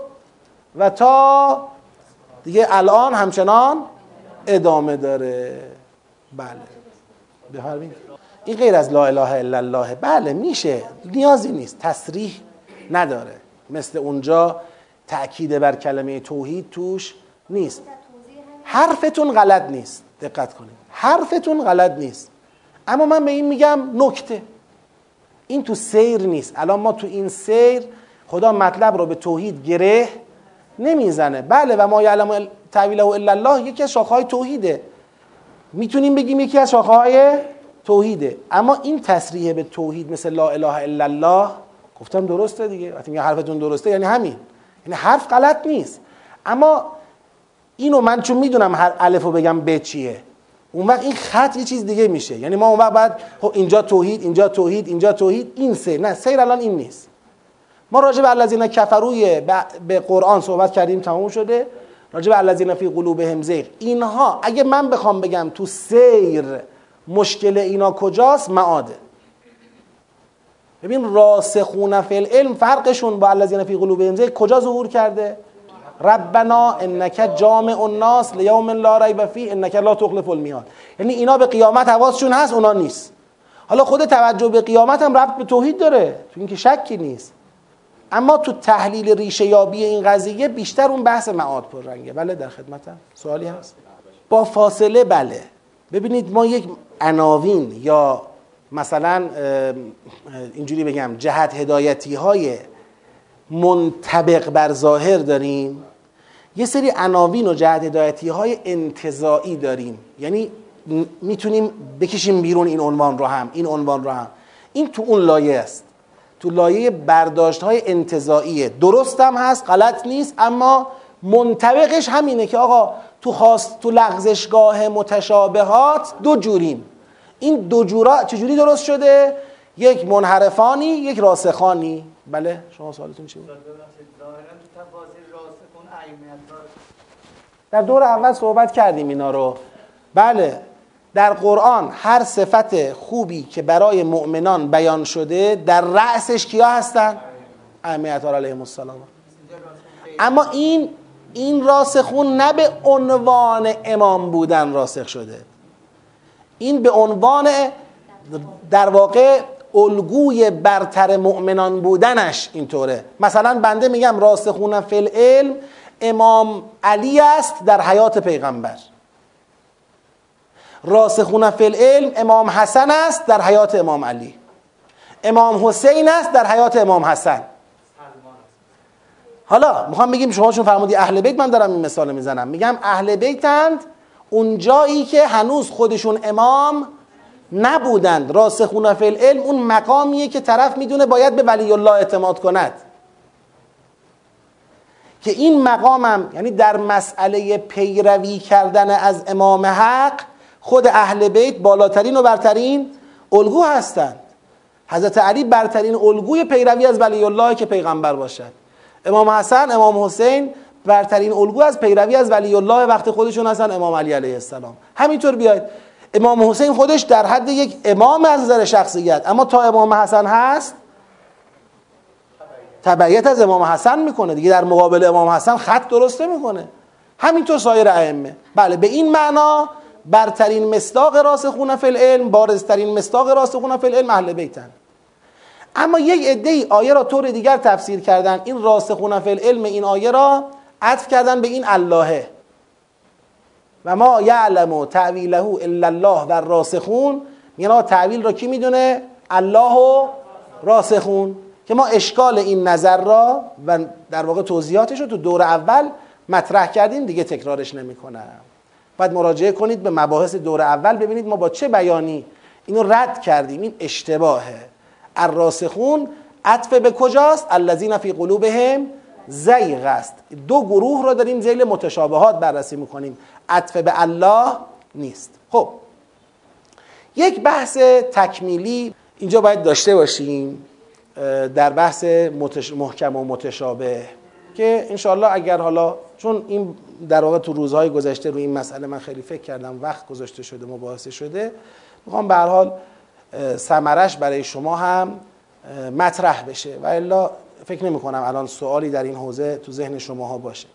و تا دیگه الان همچنان ادامه داره. بله. بفرمایید. این غیر از لا اله الا الله. بله میشه. نیازی نیست. تصریح نداره. مثل اونجا تأکید بر کلمه توحید توش نیست. حرفتون غلط نیست. دقت کنید. حرفتون غلط نیست. اما من به این میگم نکته. این تو سیر نیست. الان ما تو این سیر خدا مطلب رو به توحید گره نمی‌زنه. بله و ما یعلم تعویله الا الله یکی از شاخه های توحیده. می‌تونیم بگیم یکی از شاخه های توحیده. اما این تصریح به توحید مثل لا اله الا الله گفتم درسته دیگه. وقتی میگه حرفتون درسته یعنی همین. یعنی حرف غلط نیست. اما اینو من چون می‌دونم هر الف رو بگم به چیه. اون وقت این خط یه چیز دیگه میشه. یعنی ما اون وقت بعد خب اینجا توحید اینجا توحید اینجا توحید این سیر نه سیر الان این نیست. ما راجع به الذین کفروی به قرآن صحبت کردیم تموم شده. راجع به الذین فی قلوبهم زیغ. اینها اگه من بخوام بگم تو سیر مشکل اینا کجاست؟ معاده. ببین راسخون فی العلم فرقشون با الذین فی قلوبهم زیغ کجا ظهور کرده؟ ربنا انک جامع الناس لیوم لا ریب فیه انک لا تخلف المیاد یعنی اینا به قیامت حواسشون هست اونا نیست. حالا خود توجه به قیامت هم ربط به توحید داره. تو اینکه شکی نیست. اما تو تحلیل ریشه یابی این قضیه بیشتر اون بحث معاد رنگه بله در خدمتم. سوالی هست؟ با فاصله بله. ببینید ما یک عناوین یا مثلا اینجوری بگم جهت هدایتی های منطبق بر ظاهر داریم یه سری عناوین و جهت هدایتی های انتظاعی داریم. یعنی می‌تونیم بکشیم بیرون این عنوان رو هم این عنوان رو هم. این تو اون لایه است. تو لایه برداشت های انتظاعیه درست هم هست غلط نیست اما منطبقش همینه که آقا تو خواست تو لغزشگاه متشابهات دو جوریم. این دو جورا چجوری درست شده؟ یک منحرفانی یک راسخانی. بله شما سوالتون چی بود؟ در دور اول صحبت کردیم اینا رو. بله در قرآن هر صفت خوبی که برای مؤمنان بیان شده در رأسش کیا هستن؟ ائمه علیهم السلام. اما این این راسخون نه به عنوان امام بودن راسخ شده. این به عنوان در واقع الگوی برتر مؤمنان بودنش اینطوره. مثلا بنده میگم راسخون فی العلم امام علی است در حیات پیغمبر. راسخون فی العلم امام حسن است در حیات امام علی. امام حسین است در حیات امام حسن. حالا می‌خوام بگیم شما چون فرمودی اهل بیت من دارم این مثال می‌زنم. میگم اهل بیتند اون جایی که هنوز خودشون امام نبودند راسخون فی العلم اون مقامیه که طرف می‌دونه باید به ولی الله اعتماد کند. که این مقامم یعنی در مسئله پیروی کردن از امام حق خود اهل بیت بالاترین و برترین الگو هستند. حضرت علی برترین الگوی پیروی از ولی الله که پیغمبر باشد. امام حسن امام حسین برترین الگو از پیروی از ولی الله وقت خودشون هستن امام علی علیه السلام. همینطور بیاید. امام حسین خودش در حد یک امام از نظر شخصیت. اما تا امام حسن هست تبعیت از امام حسن می‌کنه دیگه. در مقابل امام حسن خط درسته می‌کنه همینطور سایر ائمه. بله به این معنا برترین مصداق راسخون فی العلم بارزترین مصداق راسخون فی العلم اهل بیتن. اما یک عده ای آیه را طور دیگر تفسیر کردن. این راسخون فی العلم این آیه را عطف کردن به این اللهه. و ما یعلم تعویله الا الله و راسخون میگن تعویل را کی می‌دونه؟ الله و راسخون. که ما اشکال این نظر را و در واقع توضیحاتش رو تو دور اول مطرح کردیم دیگه تکرارش نمی‌کنم. باید مراجعه کنید به مباحث دور اول ببینید ما با چه بیانی اینو رد کردیم. این اشتباهه. الراسخون عطف به کجاست؟ الذین فی قلوبهم زیغ است. دو گروه را داریم زیل متشابهات بررسی می‌کنیم. عطف به الله نیست. خب یک بحث تکمیلی اینجا باید داشته باشیم در بحث محکم و متشابه که انشاءالله اگر حالا چون این در واقع تو روزهای گذشته روی این مسئله من خیلی فکر کردم وقت گذاشته شده مباحثه شده می‌خوام به هر حال ثمرش برای شما هم مطرح بشه. و الا فکر نمی کنم الان سوالی در این حوزه تو ذهن شماها باشه.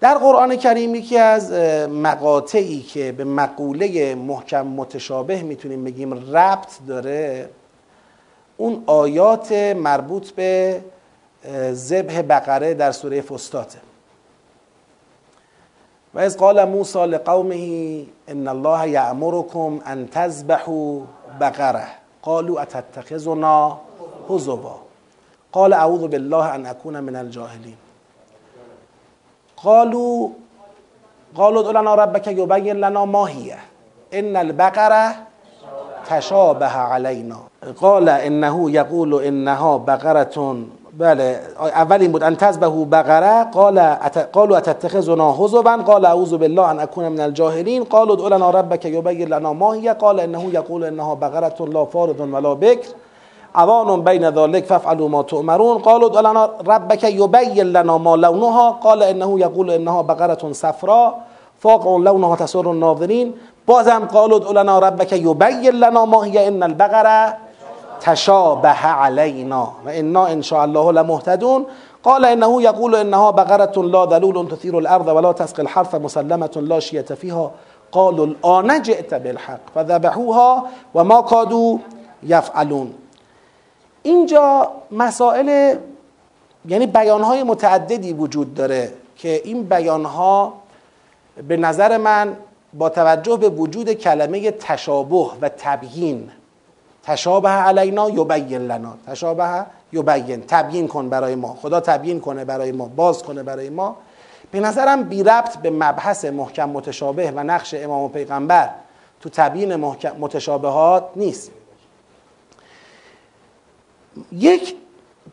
در قرآن کریم یکی از مقاطعی که به مقوله محکم متشابه می‌تونیم بگیم ربط داره اون آیات مربوط به ذبح بقره در سوره فستاته و از قال موسی لقومه ان الله یأمرکم ان تذبحوا بقره. قالوا اتتخذنا هزوا. قال اعوذ بالله ان اكون من الجاهلین. قالوا قالوا ادع لنا ربك يبين لنا ما هي. ان البقره تشابه علينا. قال انه يقول انها بقره بله اول این بود. ان تذبحوا بقره قال ات... قالوا اتتخذنا هزوا؟ قال اعوذ بالله ان اكون من الجاهلين قالوا ادع لنا ربك يبين لنا ما هي. قال انه يقول انها بقره لا فارض ولا بكر. عوان بین ذلك فافعلوا ما تؤمرون. قالوا ادع لنا ربك يبين لنا ما لونها. قال انه يقول انها بقره صفراء. فاقع لونها تسر الناظرين بازم قالوا ادع لنا ربك يبين لنا ما هي ان البقره تشابه علينا و انا ان شاء الله لمهتدون. قال انه يقول انها بقره لا ذلول تثير الارض ولا تسقي الحرث مسلمه لا شية فيها قالوا الان جئت بالحق فذبحوها وما كادوا يفعلون اینجا مسائل یعنی بیانهای متعددی وجود داره که این بیانها به نظر من با توجه به وجود کلمه تشابه و تبیین تشابه علینا یبین لنا تشابه یبین تبیین کن برای ما خدا تبیین کنه برای ما باز کنه برای ما به نظرم بی ربط به مبحث محکم متشابه و نقش امام و پیغمبر تو تبیین متشابهات نیست. یک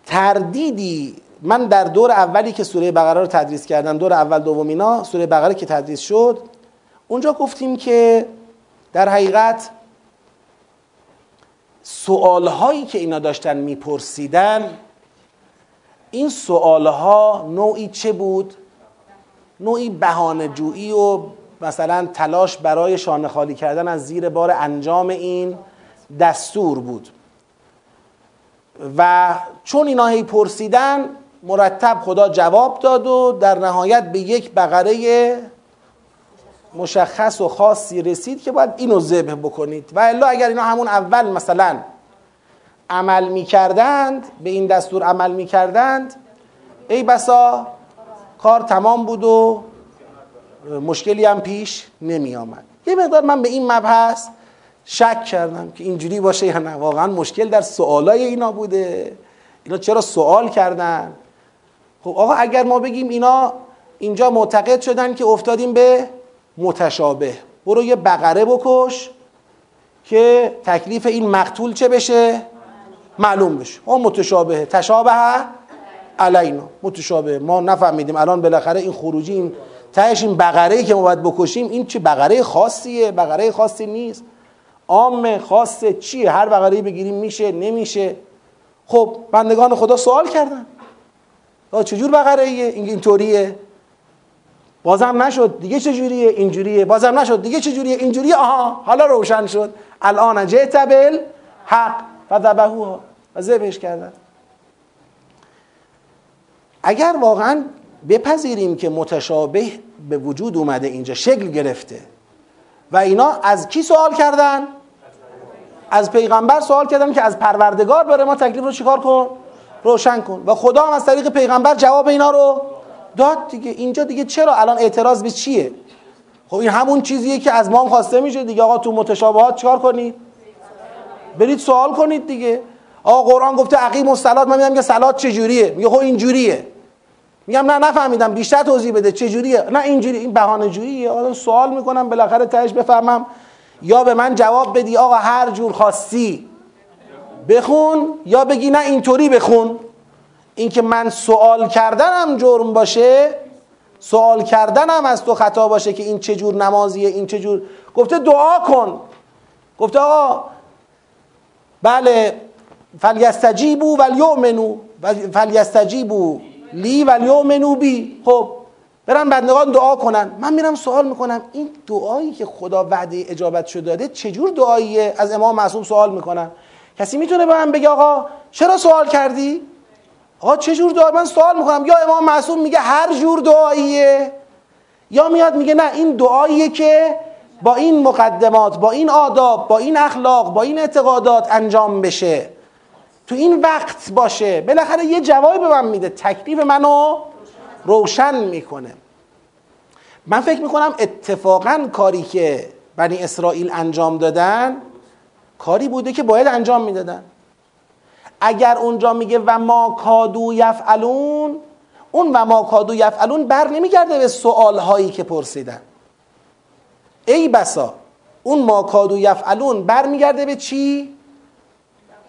تردیدی من در دور اولی که سوره بقره رو تدریس کردم دور اول دومینا سوره بقره که تدریس شد اونجا گفتیم که در حقیقت سوالهایی که اینا داشتن میپرسیدن این سوالها نوعی چه بود؟ نوعی بهانه جویی و مثلا تلاش برای شانه خالی کردن از زیر بار انجام این دستور بود و چون اینا هی پرسیدن مرتب خدا جواب داد و در نهایت به یک بقره مشخص و خاصی رسید که باید اینو ذبح بکنید. و الا اگر اینا همون اول مثلا عمل می‌کردند به این دستور عمل می‌کردند ای بسا کار تمام بود و مشکلی هم پیش نمی آمد یه مقدار من به این مبحث شک کردم که اینجوری باشه یا نه. واقعا مشکل در سوالای اینا بوده. اینا چرا سوال کردن؟ خب آقا اگر ما بگیم اینا اینجا معتقد شدن که افتادیم به متشابه. برو یه بقره بکش که تکلیف این مقتول چه بشه؟ معلوم بشه. ما متشابه تشابه علینا. متشابه. ما نفهمیدیم. الان بالاخره این خروجی این تهش این بقره که ما باید بکشیم این چه بقره خاصیه. بقره خاصی نیست. عام خاصه چیه؟ هر بقره بگیریم میشه نمیشه؟ خب بندگان خدا سوال کردن. چجور بقره ایه این اینطوریه بازم نشد. دیگه چجوریه؟ اینجوریه. بازم نشد. دیگه چجوریه؟ اینجوریه. آها حالا روشن شد. الان جئت حق و ذبحوها و ذبحش کردن. اگر واقعا بپذیریم که متشابه به وجود اومده اینجا شکل گرفته و اینا از کی سوال کردن؟ از پیغمبر سوال کردن که از پروردگار بره ما تکلیف رو چیکار کن؟ روشن کن. و خدا هم از طریق پیغمبر جواب اینا رو داد دیگه. اینجا دیگه چرا؟ الان اعتراض به چیه؟ خب این همون چیزیه که از ما خواسته میشه دیگه. آقا تو متشابهات چیکار کنید؟ برید سوال کنید دیگه. آقا قرآن گفته عقیم و سلات من میگم که سلات چجوریه؟ میگه خب اینجوریه. میگم نه نفهمیدم. بیشتر توضیح بده. چه جوریه نه اینجوری. این بهانه جوییه آدم سوال می‌کنم بالاخره تهش بفهمم. یا به من جواب بدی آقا هر جور خواستی بخون یا بگی نه اینطوری بخون. اینکه من سوال کردنم جرم باشه سوال کردنم از تو خطا باشه که این چه جور نمازیه این چه جور. گفته دعا کن. گفته آقا بله فلیستجیبو ولیؤمنو فلیستجیبو لی و منو بی. خب برن بندگان دعا کنن. من میرم سوال می‌کنم این دعایی که خدا وعده اجابت شده داده چجور دعاییه؟ از امام معصوم سوال می‌کنم کسی می‌تونه به من بگه آقا چرا سوال کردی؟ آقا چجور دعا؟ من سوال می‌کنم. یا امام معصوم میگه هر جور دعاییه یا میاد میگه نه این دعاییه که با این مقدمات با این آداب با این اخلاق با این اعتقادات انجام بشه. تو این وقت باشه. بالاخره یه جوابی به من میده تکلیف منو روشن می‌کنه. من فکر می‌کنم اتفاقا کاری که بنی اسرائیل انجام دادن کاری بوده که باید انجام می‌دادن. اگر اونجا میگه و ما کادو یفعلون اون و ما کادو یفعلون بر نمیگرده به سوال هایی که پرسیدن. ای بسا اون ما کادو یفعلون بر میگرده به چی؟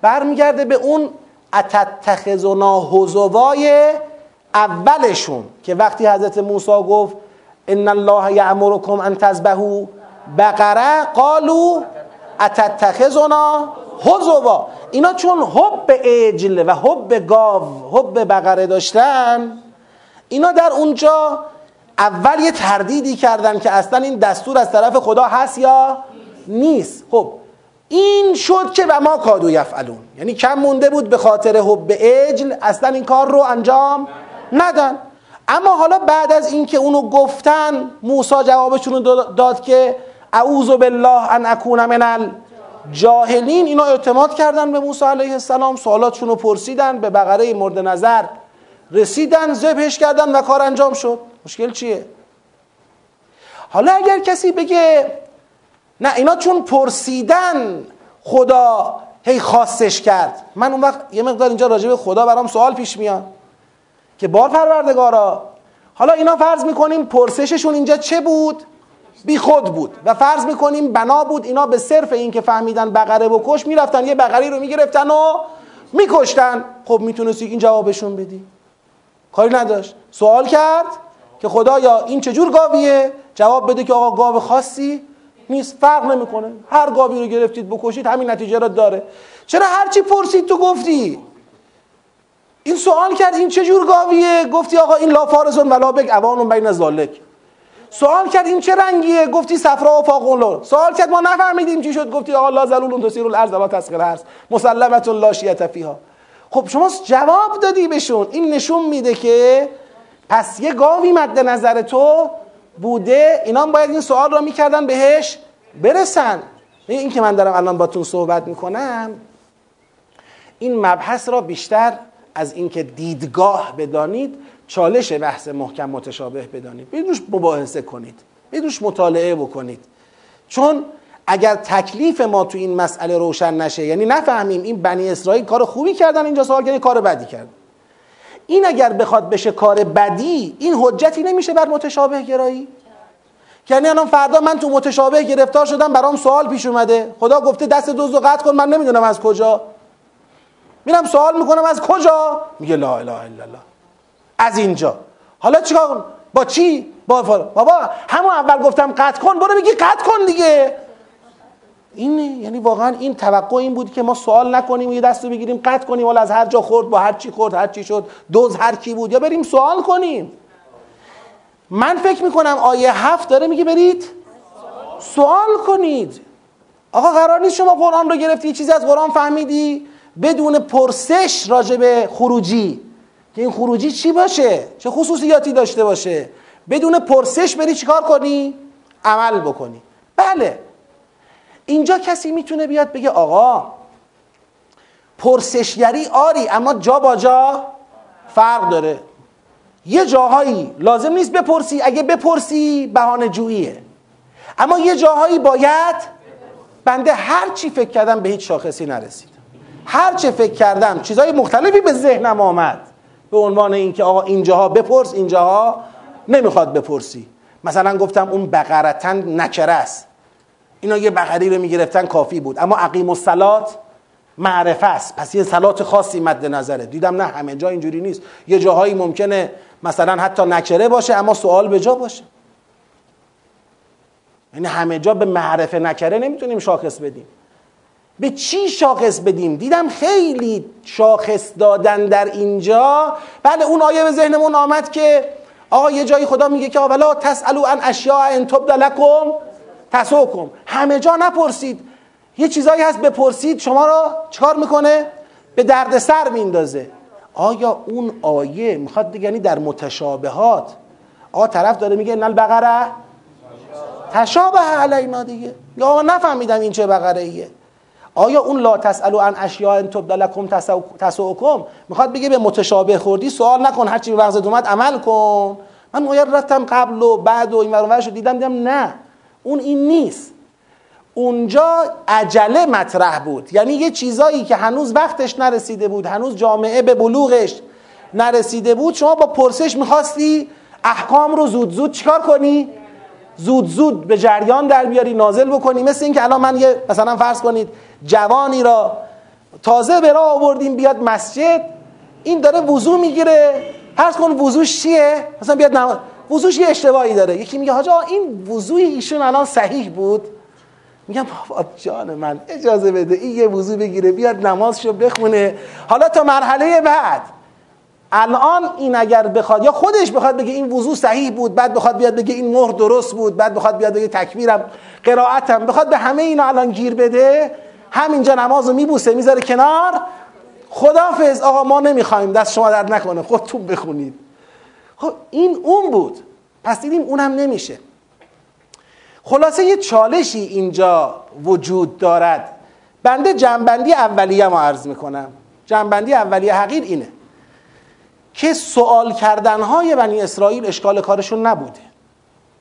برمیگرده به اون اتتخذنا حزوای اولشون که وقتی حضرت موسی گفت ان الله یامرکم ان تذبحوا بقره قالوا اتتخذنا حزوا اینا چون حب عجل و حب گاو حب بقره داشتن اینا در اونجا اول یه تردیدی کردن که اصلا این دستور از طرف خدا هست یا نیست. خب این شد که و ما کادو یفعلون. یعنی کم مونده بود به خاطر حب اجل اصلا این کار رو انجام ندن. اما حالا بعد از اینکه اونو گفتن موسی جوابشون رو داد که اعوذ بالله ان اکون من الجاهلین. اینا اعتماد کردن به موسی علیه السلام سوالاتشون رو پرسیدن به بقره مورد نظر رسیدن ذبحش کردن و کار انجام شد. مشکل چیه؟ حالا اگر کسی بگه نه اینا چون پرسیدن خدا هی خواستش کرد. من اون وقت یه مقدار اینجا راجع به خدا برام سوال پیش میاد. که بار پروردگارا حالا اینا فرض می‌کنیم پرسششون اینجا چه بود؟ بی خود بود. و فرض می‌کنیم بنا بود اینا به صرف این که فهمیدن بقره بکش می‌رفتن یه بقری رو می‌گرفتن و میکشتن. خب می‌تونستی این جوابشون بدی. کاری نداشت. سوال کرد که خدا یا این چجور گاویه؟ جواب بده که آقا گاو خاصی نیست. فرق نمی‌کنه. هر گاوی رو گرفتید بکشید همین نتیجه را داره. چرا هرچی پرسید تو گفتی؟ این سوال کرد این چه جور گاویه؟ گفتی آقا این لا فارزون ولا بک اوانون بین ذالک سوال کرد این چه رنگیه؟ گفتی صفرا و فاقون سوال کرد ما نفهمیدیم چی شد. گفتی آقا لا زلول تسیر الارض و تسقل الارض. مسلمت لا شیعه فیها. خب شما جواب دادی بهشون. این نشون میده که پس یه گاوی مد نظر تو بوده. اینا باید این سوال را می‌کردن بهش برسن. این که من دارم الان باتون صحبت می‌کنم این مبحث را بیشتر از اینکه دیدگاه بدانید چالش بحث محکم متشابه بدانید. برید روش مباحثه کنید. برید روش مطالعه بکنید. چون اگر تکلیف ما تو این مسئله روشن نشه یعنی نفهمیم این بنی اسرائیل کار خوبی کردن اینجا سوال کردن کار بدی کردن. این اگر بخواد بشه کار بدی این حجتی نمیشه بر متشابه گرایی؟ یعنی الان فردا من تو متشابه گرفتار شدم برام سوال پیش اومده. خدا گفته دست دوز و قطع کن من نمی‌دونم از کجا. میرم سوال می‌کنم از کجا؟ میگه لا اله الا الله. از اینجا. حالا چیکار با چی؟ با بابا همون اول گفتم قطع کن برو بگی قطع کن دیگه. اینه یعنی واقعا این توقع این بود که ما سوال نکنیم و یه دست رو بگیریم قطع کنیم ولی از هر جا خورد با هر چی خورد هر چی شد دوز هر کی بود یا بریم سوال کنیم. من فکر می‌کنم آیه هفت داره میگه برید سوال کنید. آقا قرار نیست شما قرآن رو گرفتی چیزی از قرآن فهمیدی؟ بدون پرسش راجع به خروجی. که این خروجی چی باشه؟ چه خصوصیاتی داشته باشه؟ بدون پرسش بری چیکار کنی؟ عمل بکنی. بله. اینجا کسی می‌تونه بیاد بگه آقا پرسشگری آری اما جا با جا فرق داره. یه جاهایی لازم نیست بپرسی. اگه بپرسی بهانه جوییه. اما یه جاهایی باید بنده هر چی فکر کردم به هیچ شاخصی نرسید. هر چه فکر کردم چیزهای مختلفی به ذهنم آمد. به عنوان اینکه آقا اینجاها بپرس اینجاها نمی‌خواد بپرسی. مثلا گفتم اون بقرتن نکره است. اینا یه بقری رو می‌گرفتن کافی بود. اما عقیم الصلات معرفه است. پس یه صلات خاصی مد نظره. دیدم نه همه جا اینجوری نیست. یه جاهایی ممکنه مثلا حتی نکره باشه اما سوال به جا باشه. یعنی همه جا به معرفه نکره نمی‌تونیم شاخص بدیم. به چی شاخص بدیم؟ دیدم خیلی شاخص دادن در اینجا. بله اون آیه به ذهنمون آمد که آقا یه جایی خدا میگه که ولا تسالو ان اشیاء ان تبد لکم تسوکم. همه جا نپرسید. یه چیزایی هست بپرسید شما را چکار می‌کنه؟ به درد سر میندازه. آیا اون آیه می‌خواد یعنی در متشابهات؟ آقا طرف داره میگه نل بقره تشابه علینا دیگه. یا نفهمیدم این چه بقره ایه آیا اون لا تسالو عن اشیاء تبد لکم تسوکم؟ می‌خواد بگه به متشابه خوردی سوال نکن هرچی به مغزت اومد عمل کن. من آیه رفتم قبل و بعد و این ورانورش دیدم دیدم نه. اون این نیست. اونجا عجله مطرح بود. یعنی یه چیزایی که هنوز وقتش نرسیده بود هنوز جامعه به بلوغش نرسیده بود شما با پرسش می‌خواستی احکام رو زود زود چیکار کنی؟ زود زود به جریان در بیاری نازل بکنی. مثل اینکه الان من یه مثلا فرض کنید جوانی را تازه به راه آوردیم بیاد مسجد این داره وضو می‌گیره. فرض کن وضوش چیه؟ مثلا بیاد نماز وضوش یه اشتباهی داره. یکی میگه حاجا این وضوی ایشون الان صحیح بود. میگم بابا جان من اجازه بده این یه وضو بگیره بیاد نمازشو بخونه. حالا تا مرحله بعد. الان این اگر بخواد یا خودش بخواد بگه این وضو صحیح بود بعد بخواد بیاد بگه این مهر درست بود بعد بخواد بیاد بگه تکبیرم قرائتم بخواد به همه اینا الان گیر بده همینجا نماز رو میبوسه می‌ذاره کنار. خدافظ آقا ما نمی‌خوایم دست شما درد نکنه خودتون بخونید. خب این اون بود. پس دیدیم اونم نمیشه. خلاصه یه چالشی اینجا وجود دارد. بنده جنبندی اولیه ما عرض می‌کنم. جنبندی اولیه حقیر اینه که سوال کردنهای بنی اسرائیل اشکال کارشون نبوده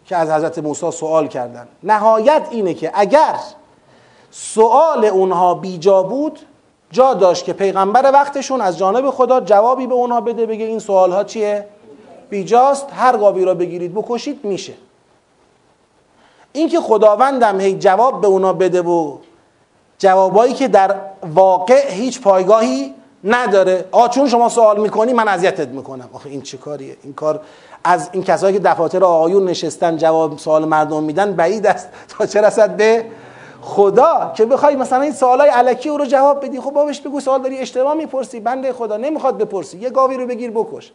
که از حضرت موسی سوال کردن. نهایت اینه که اگر سوال اونها بیجا بود جا داشت که پیغمبر وقتشون از جانب خدا جوابی به اونها بده بگه این سوال ها چیه؟ بیجاست هر گاوی را بگیرید بکشید میشه. اینکه خداوندم هی جواب به اونا بده و جوابایی که در واقع هیچ پایگاهی نداره. آ چون شما سوال می‌کنی من اذیتت می‌کنم. آخه این چه کاریه؟ این کار از این کسایی که دفاتر آقایون نشستن جواب سوال مردم میدن بعید است. [LAUGHS] تا چه رسد به خدا که بخوای مثلا این سوالای علکی او رو جواب بدی خب بابش بگو سوال داری اشتباه می‌پرسی بنده خدا نمی‌خواد بپرسی یه گاوی رو بگیر بکش.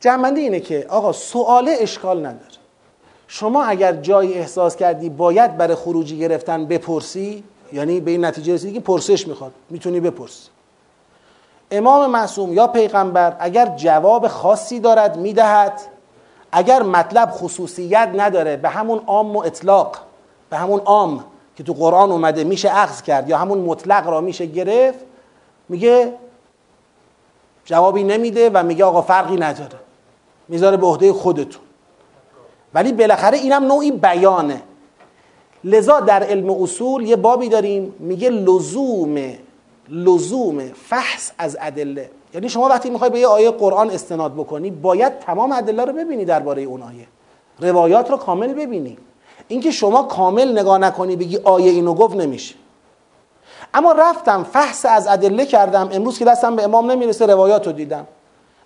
جمعنده اینه که آقا سوال اشکال نداره. شما اگر جایی احساس کردی باید برای خروجی گرفتن بپرسی یعنی به این نتیجه رسیدی که پرسش می‌خواد می‌تونی بپرسی. امام معصوم یا پیغمبر اگر جواب خاصی دارد می‌دهد. اگر مطلب خصوصیت نداره به همون عام و اطلاق به همون عام که تو قرآن اومده میشه اخذ کرد یا همون مطلق را میشه گرفت میگه جوابی نمیده و میگه آقا فرقی نداره می‌ذاره به عهده خودتون. ولی بالاخره اینم نوعی بیانه. لذا در علم اصول یه بابی داریم میگه لزوم لزوم فحص از ادله. یعنی شما وقتی می‌خوای به یه آیه قرآن استناد بکنی باید تمام ادله رو ببینی درباره اون آیه. روایات رو کامل ببینی. اینکه شما کامل نگاه نکنی بگی آیه اینو گفت نمیشه. اما رفتم فحص از ادله کردم. امروز که دستم به امام نمی‌رسه روایات رو دیدم.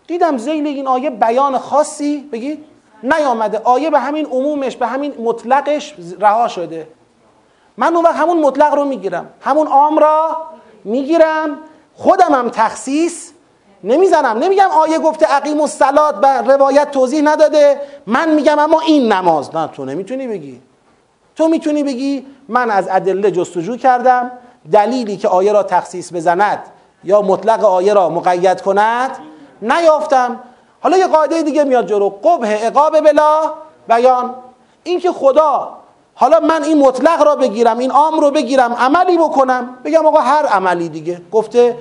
دیدم زیل این آیه بیان خاصی بگید نیامده. آیه به همین عمومش به همین مطلقش رها شده. من اون وقت همون مطلق رو می‌گیرم. همون عام را می‌گیرم. خودم هم تخصیص نمی‌زنم. نمیگم آیه گفته عقیم و سلات و روایت توضیح نداده. من میگم اما این نماز. نه تو نمی‌تونی بگی. تو می‌تونی بگی من از ادله جستجو کردم دلیلی که آیه را تخصیص بزند یا مطلق آیه را مقید کند نیافتم. حالا یه قاعده دیگه میاد جلو قبه عقاب بلا بیان. اینکه خدا حالا من این مطلق را بگیرم این عام رو بگیرم عملی بکنم. بگم آقا هر عملی دیگه. گفته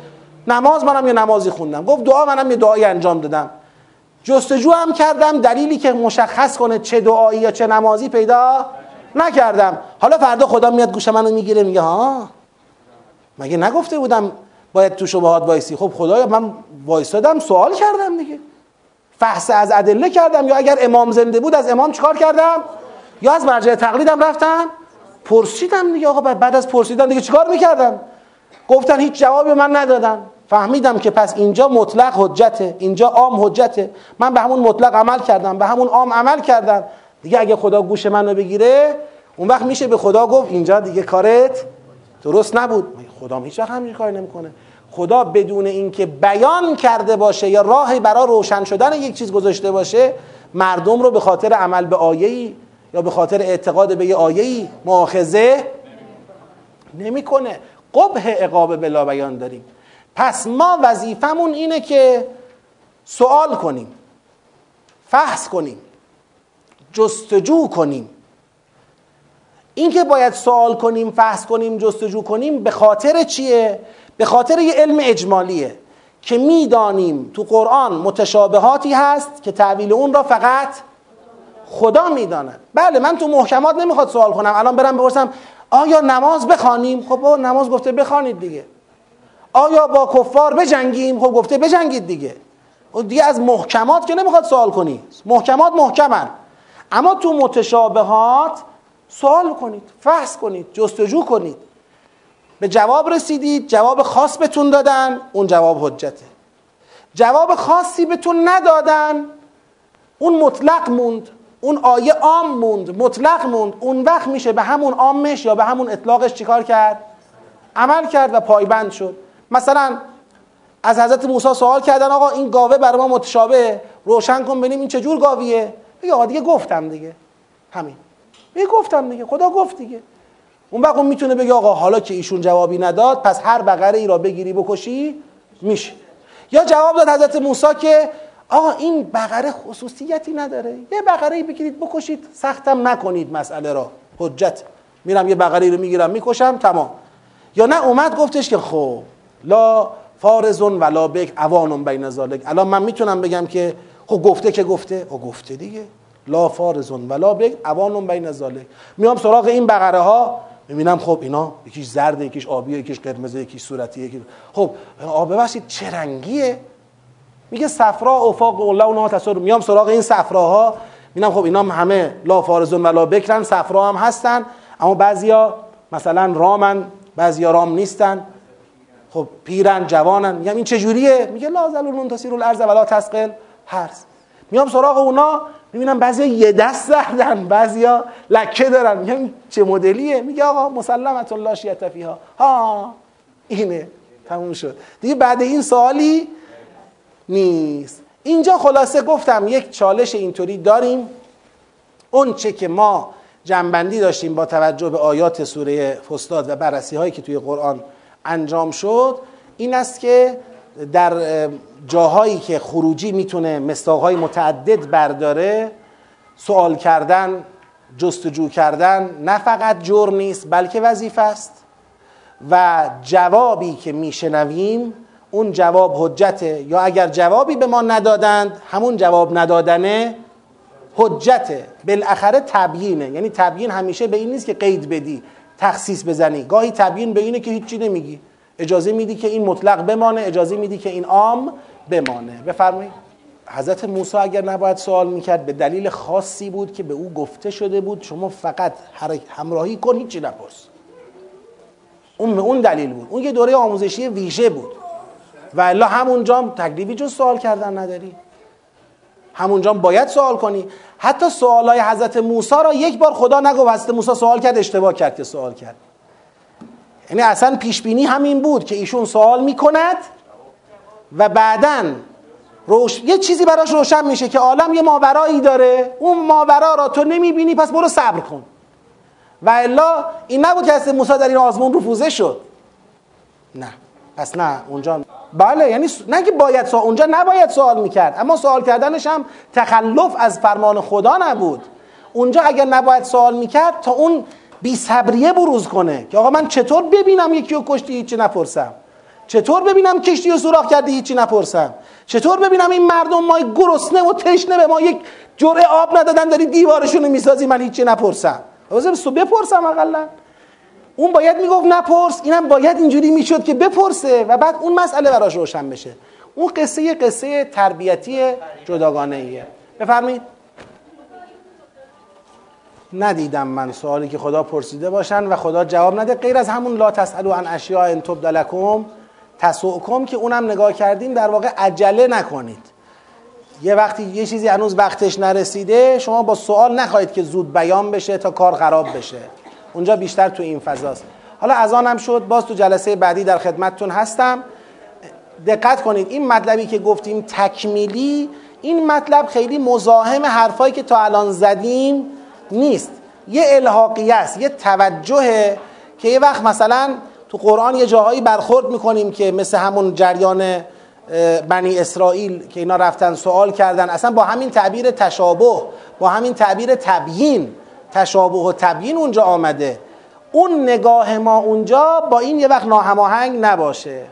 نماز منم یه نمازی خوندم. گفت دعا منم یه دعایی انجام دادم. جستجو هم کردم دلیلی که مشخص کنه چه دعایی یا چه نمازی پیدا نکردم. حالا فردا خدا میاد گوش منو می‌گیره میگه ها مگه نگفته بودم باید تو شبهات وایسی؟ خب خدایا من وایستادم سوال کردم دیگه. فحص از ادله کردم یا اگر امام زنده بود از امام چیکار کردم؟ یا از مرجع تقلیدم رفتم؟ پرسیدم دیگه آقا بعد از پرسیدن دیگه چیکار می‌کردم؟ گفتن هیچ جوابی من ندادن. فهمیدم که پس اینجا مطلق حجته اینجا عام حجته. من به همون مطلق عمل کردم به همون عام عمل کردم. دیگه اگه خدا گوش منو بگیره اون وقت میشه به خدا گفت اینجا دیگه کارت درست نبود. خدا هیچ وقت همین کار نمی‌کنه. خدا بدون اینکه بیان کرده باشه یا راهی برای روشن شدن یک چیز گذاشته باشه مردم رو به خاطر عمل به آیه‌ای یا به خاطر اعتقاد به یه آیه‌ای مؤاخذه نمی‌کنه. قبه عقاب بلا بیان داریم. پس ما وظیفمون اینه که سوال کنیم فحص کنیم. جستجو کنیم. اینکه باید سوال کنیم فحص کنیم جستجو کنیم به خاطر چیه؟ به خاطر یه علم اجمالیه که می‌دانیم تو قرآن متشابهاتی هست که تعویل اون را فقط خدا می‌داند. بله من تو محکمات نمی‌خواد سوال کنم. الان برم بپرسم آیا نماز بخوانیم؟ خب نماز گفته بخوانید دیگه. آیا با کفار بجنگیم؟ خب گفته بجنگید دیگه. و دیگه از محکمات که نمی‌خواد سوال کنی. محکمات محکمن. اما تو متشابهات سوال کنید فحص کنید جستجو کنید. به جواب رسیدید جواب خاص بهتون دادن اون جواب حجته. جواب خاصی بهتون ندادن اون مطلق موند اون آیه عام موند مطلق موند. اون وقت میشه به همون عامش یا به همون اطلاقش چیکار کرد؟ عمل کرد و پایبند شد. مثلا از حضرت موسی سوال کردن آقا این گاوه برای ما متشابه روشن کن ببینیم این چجور گاویه. آقا دیگه گفتم دیگه. همین. بگه گفتم دیگه. خدا گفت دیگه. اون اون می‌تونه بگه آقا حالا که ایشون جوابی نداد پس هر بقره ای را بگیری بکشی میشه. یا جواب داد حضرت موسی که آقا این بقره خصوصیتی نداره. یه بقره ای بگیرید بکشید سختم نکنید مسئله را. حجت. میرم یه بقره رو می‌گیرم می‌کشم تمام. یا نه اومد گفتش که خب لا فارزون ولا بک اوانون بین ذالک الان من می‌تونم بگم که خب گفته که گفته. او گفته دیگه. لا فارزون ولا بک اوانون بین ذالک میام سراغ این بقره ها. می‌بینم خب اینا یکیش زرده یکیش آبیه یکیش قرمزه یکیش صورتیه یکیش خب آب ببخشید چه رنگیه میگه صفرا افاق و لونها تصور. میام سراغ این صفراها. می‌بینم خب اینا همه لا فارزون ولا بکرن صفرا هم هستن. اما بعضیا مثلا رامن بعضیا رام نیستن. خب پیرن جوانن. میگم این چجوریه؟ میگه لا زلون تسیر الارض ولا تسقل هرس میام سراغ اونا می‌بینم بعضیا یه دست زدن بعضیا لکه دارن. میگم چه مدلیه؟ میگه آقا مسلمت الله شیعت فیها. ها اینه. تموم شد. دیگه بعد این سوالی نیست. اینجا خلاصه گفتم یک چالش اینطوری داریم. اون چه که ما جنبندی داشتیم با توجه به آیات سوره فستاد و بررسی هایی که توی قرآن انجام شد این است که در جاهایی که خروجی می‌تونه مستاقهای متعدد برداره سوال کردن جستجو کردن نه فقط جرم نیست بلکه وظیفه است. و جوابی که میشنویم اون جواب حجته. یا اگر جوابی به ما ندادند همون جواب ندادنه حجته. بالاخره تبیینه. یعنی تبیین همیشه به این نیست که قید بدی تخصیص بزنی. گاهی تبیین به اینه که هیچی نمیگی. اجازه میدی که این مطلق بمانه اجازه میدی که این عام بمانه. بفرمایید. حضرت موسی اگر نباید سوال می‌کرد به دلیل خاصی بود که به او گفته شده بود شما فقط همراهی کن هیچی نپرس. اون اون دلیل بود. اون یه دوره آموزشی ویژه بود. و الا همونجا تکلیفی جز سوال کردن نداری. همونجا باید سوال کنی. حتی سوالای حضرت موسی را یک بار خدا نگفت حضرت موسی سوال کرد اشتباه کرد که سوال کرد. یعنی اصلا پیش بینی همین بود که ایشون سوال می‌کند و بعدا روش... یه چیزی براش روشن میشه که عالم یه ماورایی داره. اون ماورا را تو نمی‌بینی پس برو صبر کن. و الا این نبود که حضرت موسی در این آزمون رفوزه شد. نه. پس نه اونجا بله یعنی نه که باید سوال اونجا نباید سوال می‌کرد اما سوال کردنش هم تخلف از فرمان خدا نبود. اونجا اگر نباید سوال می‌کرد تا اون بی صبریه بروز کنه که آقا من چطور ببینم یکی رو کشتی هیچی نپرسم؟ چطور ببینم کشتی رو سوراخ کردی هیچی نپرسم؟ چطور ببینم این مردم ما گرسنه و تشنه به ما یک جرعه آب ندادن داری دیوارشون رو می‌سازی من هیچی نپرسم؟ بپرسم اقلا. اون باید می‌گفت نپرس اینم باید اینجوری می‌شد که بپرسه و بعد اون مسئله براش روشن بشه. اون قصه قصه تربیتی جداگانه ایه بفرمایید. ندیدم من سوالی که خدا پرسیده باشن و خدا جواب نده. غیر از همون لا تسالو عن اشیاء ان تبد لکم تسؤکم که اونم نگاه کردیم در واقع عجله نکنید. یه وقتی یه چیزی هنوز وقتش نرسیده شما با سوال نخواهید که زود بیان بشه تا کار خراب بشه. اونجا بیشتر تو این فضاست. حالا از آنم شد باز تو جلسه بعدی در خدمتتون هستم. دقت کنید این مطلبی که گفتیم تکمیلی این مطلب خیلی مزاحم حرفایی که تا الان زدیم نیست. یه الحاقیه است یه توجهه که یه وقت مثلا تو قرآن یه جاهایی برخورد می‌کنیم که مثل همون جریان بنی اسرائیل که اینا رفتن سوال کردن. اصلا با همین تعبیر تشابه با همین تعبیر تبیین تشابه و تبیین اونجا آمده. اون نگاه ما اونجا با این یه وقت ناهماهنگ نباشه.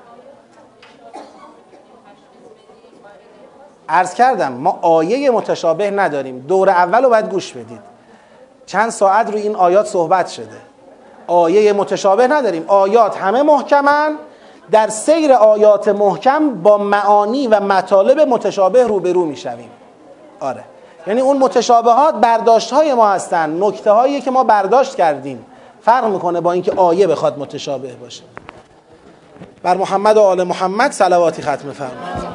عرض کردم ما آیه متشابه نداریم. دور اول رو باید گوش بدید. چند ساعت روی این آیات صحبت شده. آیه متشابه نداریم. آیات همه محکمن. در سیر آیات محکم با معانی و مطالب متشابه روبرو می‌شویم. آره. یعنی اون متشابهات برداشت های ما هستن. نکته هایی که ما برداشت کردیم. فرق می‌کنه با اینکه آیه بخواد متشابه باشه. بر محمد و آل محمد صلواتی ختم فرمایید